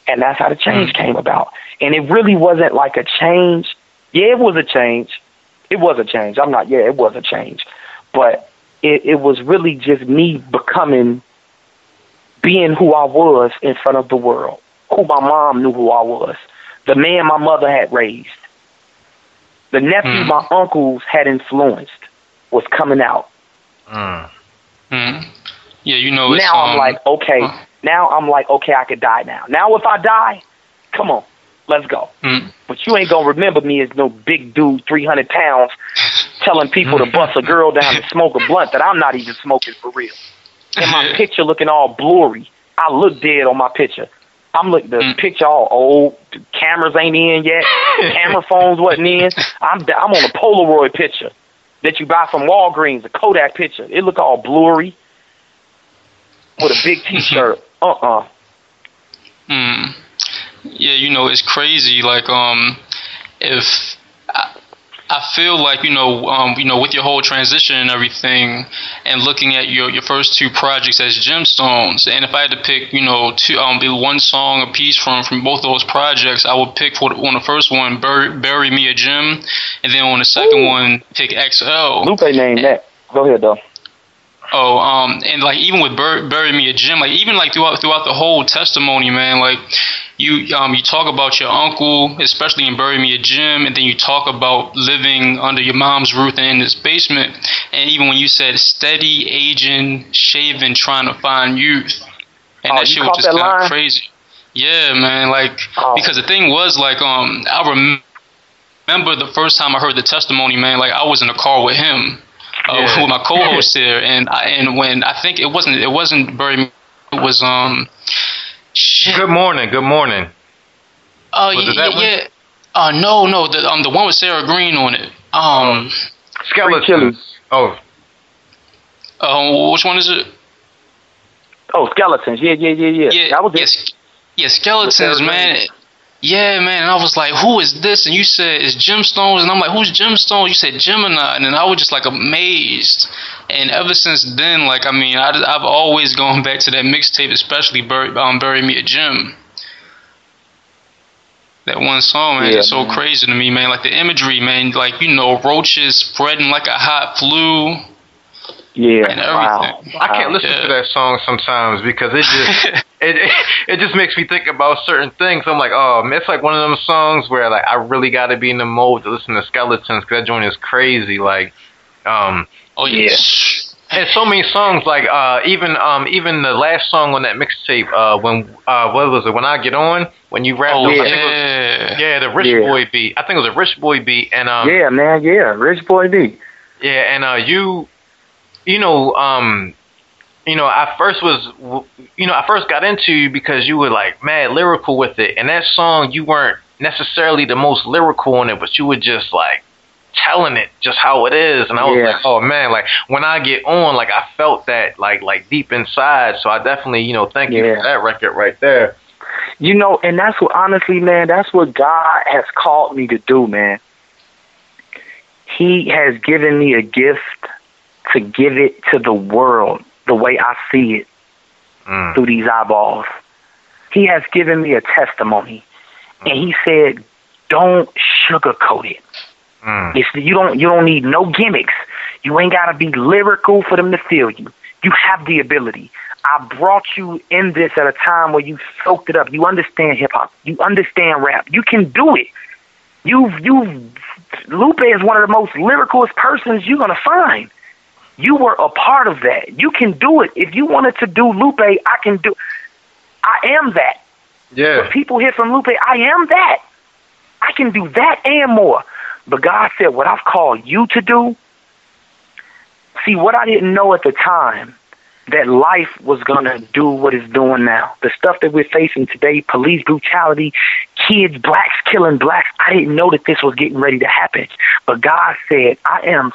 And that's how the change came about. And it really wasn't like a change. Yeah, it was a change. It was a change. I'm not, yeah, it was a change. But it, it was really just me becoming, being who I was in front of the world, who my mom knew who I was, the man my mother had raised, the nephew my uncles had influenced was coming out. Mm. Mm. Yeah, you know it's now I'm um, like, okay. huh. Now I'm like, okay, I could die now. Now if I die, come on, let's go. Mm. But you ain't gonna remember me as no big dude, 300 pounds, telling people to bust a girl down and smoke a blunt that I'm not even smoking for real. And my picture looking all blurry. I look dead on my picture. I'm looking the Mm. picture all old. Cameras ain't in yet. Camera phones wasn't in. I'm I'm on a Polaroid picture that you buy from Walgreens, a Kodak picture. It look all blurry with a big T-shirt. Uh-uh. Mm. Yeah, you know it's crazy. Like um, if I, I feel like you know, um, you know, with your whole transition and everything, and looking at your, your first two projects as gemstones, and if I had to pick, you know, two um, be one song a piece from from both those projects, I would pick for on the first one, bury, bury me a gem, and then on the second Ooh. one, pick XL. Lupe named that. Go ahead though. Oh, um, and like even with Bur- bury me a gem, like even like throughout throughout the whole testimony, man, like you um you talk about your uncle, especially in bury me a gem, and then you talk about living under your mom's roof and in this basement, and even when you said steady aging, shaving, trying to find youth, and oh, that shit was just kind of crazy. Yeah, man, like oh. because the thing was like um I remember the first time I heard the testimony, man, like I was in the car with him uh, yeah. with my co-host here, and I, and when I think it wasn't it wasn't very it was um. Shit. Good morning. Good morning. Oh uh, yeah, yeah. Uh, no, no, the um the one with Sarah Green on it. Um, skeletons. Oh. Um, which one is it? Oh, skeletons. Yeah, yeah, yeah, yeah. Yeah, that was yes, yeah, skeletons, man. Yeah, man. And I was like, who is this? And you said it's Gemstones. And I'm like, who's Gemstones? You said Gemini. And then I was just like amazed. And ever since then, like, I mean, I, have always gone back to that mixtape, especially Bury, um, Bury Me a Gem. That one song, man, yeah, is so man. crazy to me, man. Like the imagery, man. Like, you know, roaches spreading like a hot flu. Yeah, wow. I can't listen yeah. to that song sometimes because it just it, it just makes me think about certain things. I'm like, oh, man, it's like one of them songs where like I really got to be in the mode to listen to Skeletons because that joint is crazy. Like, um, oh yes. And so many songs, like uh, even um, even the last song on that mixtape, uh, when uh, what was it? When I get on, when you rap, oh, yeah, was, yeah, the Rich yeah. Boy beat. I think it was a Rich Boy beat, and um, yeah, man, yeah, Rich Boy beat. Yeah, and uh, you, you know, um, you know, I first was, you know, I first got into you because you were like mad lyrical with it, and that song you weren't necessarily the most lyrical in it, but you were just like telling it just how it is, and I was yeah. like, oh man, like when I get on, like I felt that like like deep inside, so I definitely, you know, thank you for that record right there. You know, and that's what honestly, man, that's what God has called me to do, man. He has given me a gift to give it to the world the way I see it mm. through these eyeballs. He has given me a testimony, mm. and he said, "Don't sugarcoat it. Mm. It's, you don't you don't need no gimmicks. You ain't gotta be lyrical for them to feel you. You have the ability. I brought you in this at a time where you soaked it up. You understand hip hop. You understand rap. You can do it. You've you Lupe is one of the most lyricalest persons you're gonna find. You were a part of that. You can do it. If you wanted to do Lupe, I can do. I am that. Yeah. When people hear from Lupe, I am that. I can do that and more. But God said, what I've called you to do. See, what I didn't know at the time that life was going to do what it's doing now. The stuff that we're facing today, police brutality, kids, blacks killing blacks, I didn't know that this was getting ready to happen. But God said, I am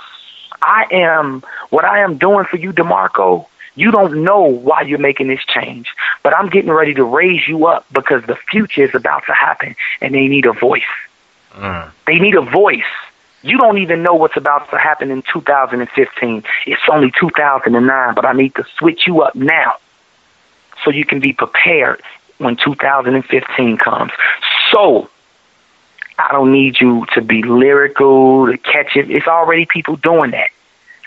I am what I am doing for you, DeMarco. You don't know why you're making this change, but I'm getting ready to raise you up because the future is about to happen and they need a voice. Mm. They need a voice. You don't even know what's about to happen in 2015. It's only 2009, but I need to switch you up now so you can be prepared when 2015 comes. So, I don't need you to be lyrical, to catch it. It's already people doing that.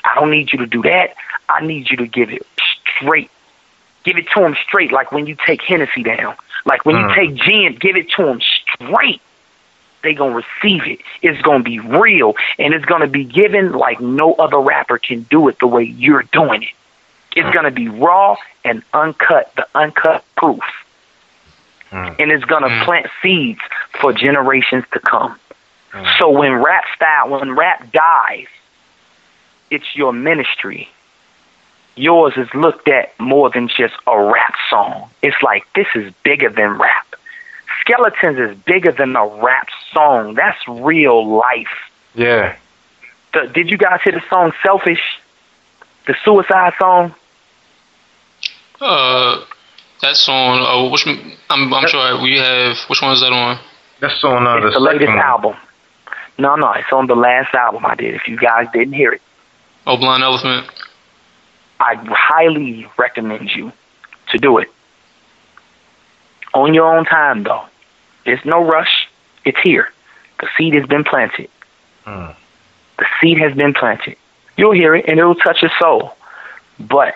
I don't need you to do that. I need you to give it straight. Give it to them straight, like when you take Hennessy down. Like when mm. you take gin, give it to them straight. They gonna receive it. It's gonna be real, and it's gonna be given like no other rapper can do it the way you're doing it. It's mm. gonna be raw and uncut, the uncut proof mm. and it's gonna mm. plant seeds for generations to come. Mm. So when rap style, when rap dies, it's your ministry. Yours is looked at more than just a rap song. It's like this is bigger than rap. Skeletons is bigger than a rap song. That's real life. Yeah. The, did you guys hear the song "Selfish"? The suicide song. Uh, that's on. Uh, which I'm, I'm sure we have. Which one is that on? That's on uh, the, the latest album. No, no, it's on the last album I did. If you guys didn't hear it. Oh, Blind Elephant. I highly recommend you to do it. On your own time, though. There's no rush. It's here. The seed has been planted. Mm. The seed has been planted. You'll hear it and it'll touch your soul. But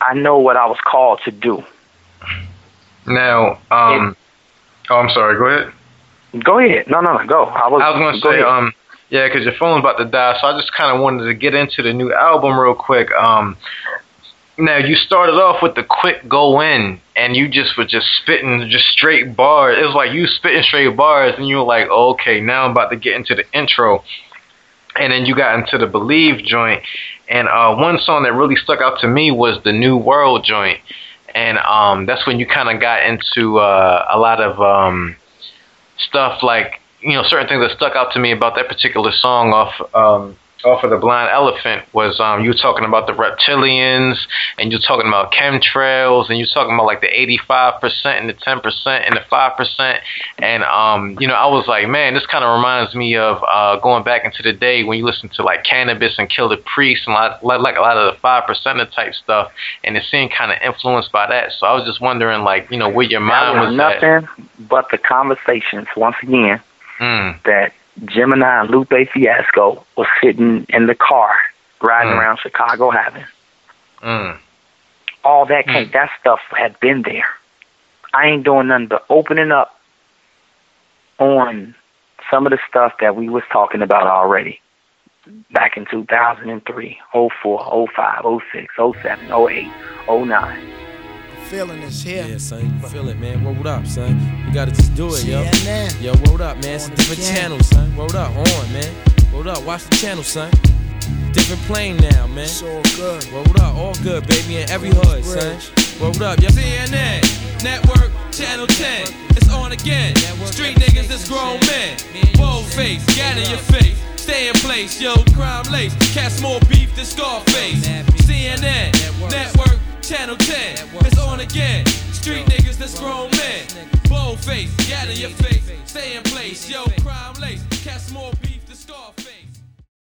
I know what I was called to do. Now, um, oh, I'm sorry. Go ahead. Go ahead. No, no, no. Go. I was. I was gonna say, ahead. um, yeah, because your phone's about to die, so I just kind of wanted to get into the new album real quick. Um, now you started off with the quick go in, and you just were just spitting just straight bars. It was like you spitting straight bars, and you were like, oh, okay, now I'm about to get into the intro. And then you got into the Believe joint, and uh, one song that really stuck out to me was the New World joint, and um, that's when you kind of got into uh, a lot of um, stuff like you know certain things that stuck out to me about that particular song off um, off of the Blind Elephant was um, you were talking about the reptilians and you're talking about chemtrails and you're talking about like the 85% and the 10% and the 5% and um, you know I was like man this kind of reminds me of uh, going back into the day when you listen to like Canibus and Killah Priest and like, like a lot of the 5% type stuff and it seemed kind of influenced by that. So I was just wondering like you know where your mind that was, was nothing but the conversations once again. at. Mm. that Gemini and Lupe Fiasco was sitting in the car riding Mm. around Chicago having. Mm. All that came, that stuff had been there. I ain't doing nothing but opening up on some of the stuff that we was talking about already back in 2003, 04, 05, 06, 07, 08, 09. Feeling is here. Yeah, son, you feel it, man. Roll up, son. You gotta just do it, yo. CNN. Yo, roll up, man. It's a different channel, son. Roll up, on, man. Roll up, watch the channel, son. Different plane now, man. It's all good. Roll up, all good, baby, in every hood, son. Roll up, yo. CNN, Network, Channel 10. It's on again. Street niggas, this grown men. Bold face, gat in your face. Stay in place, yo, crime lace. Cast more beef than Scarface. CNN, Network, Channel 10. It's on again. Street niggas, this grown men. Bold face, gat in your face. Stay in place, yo, crime lace. Cast more.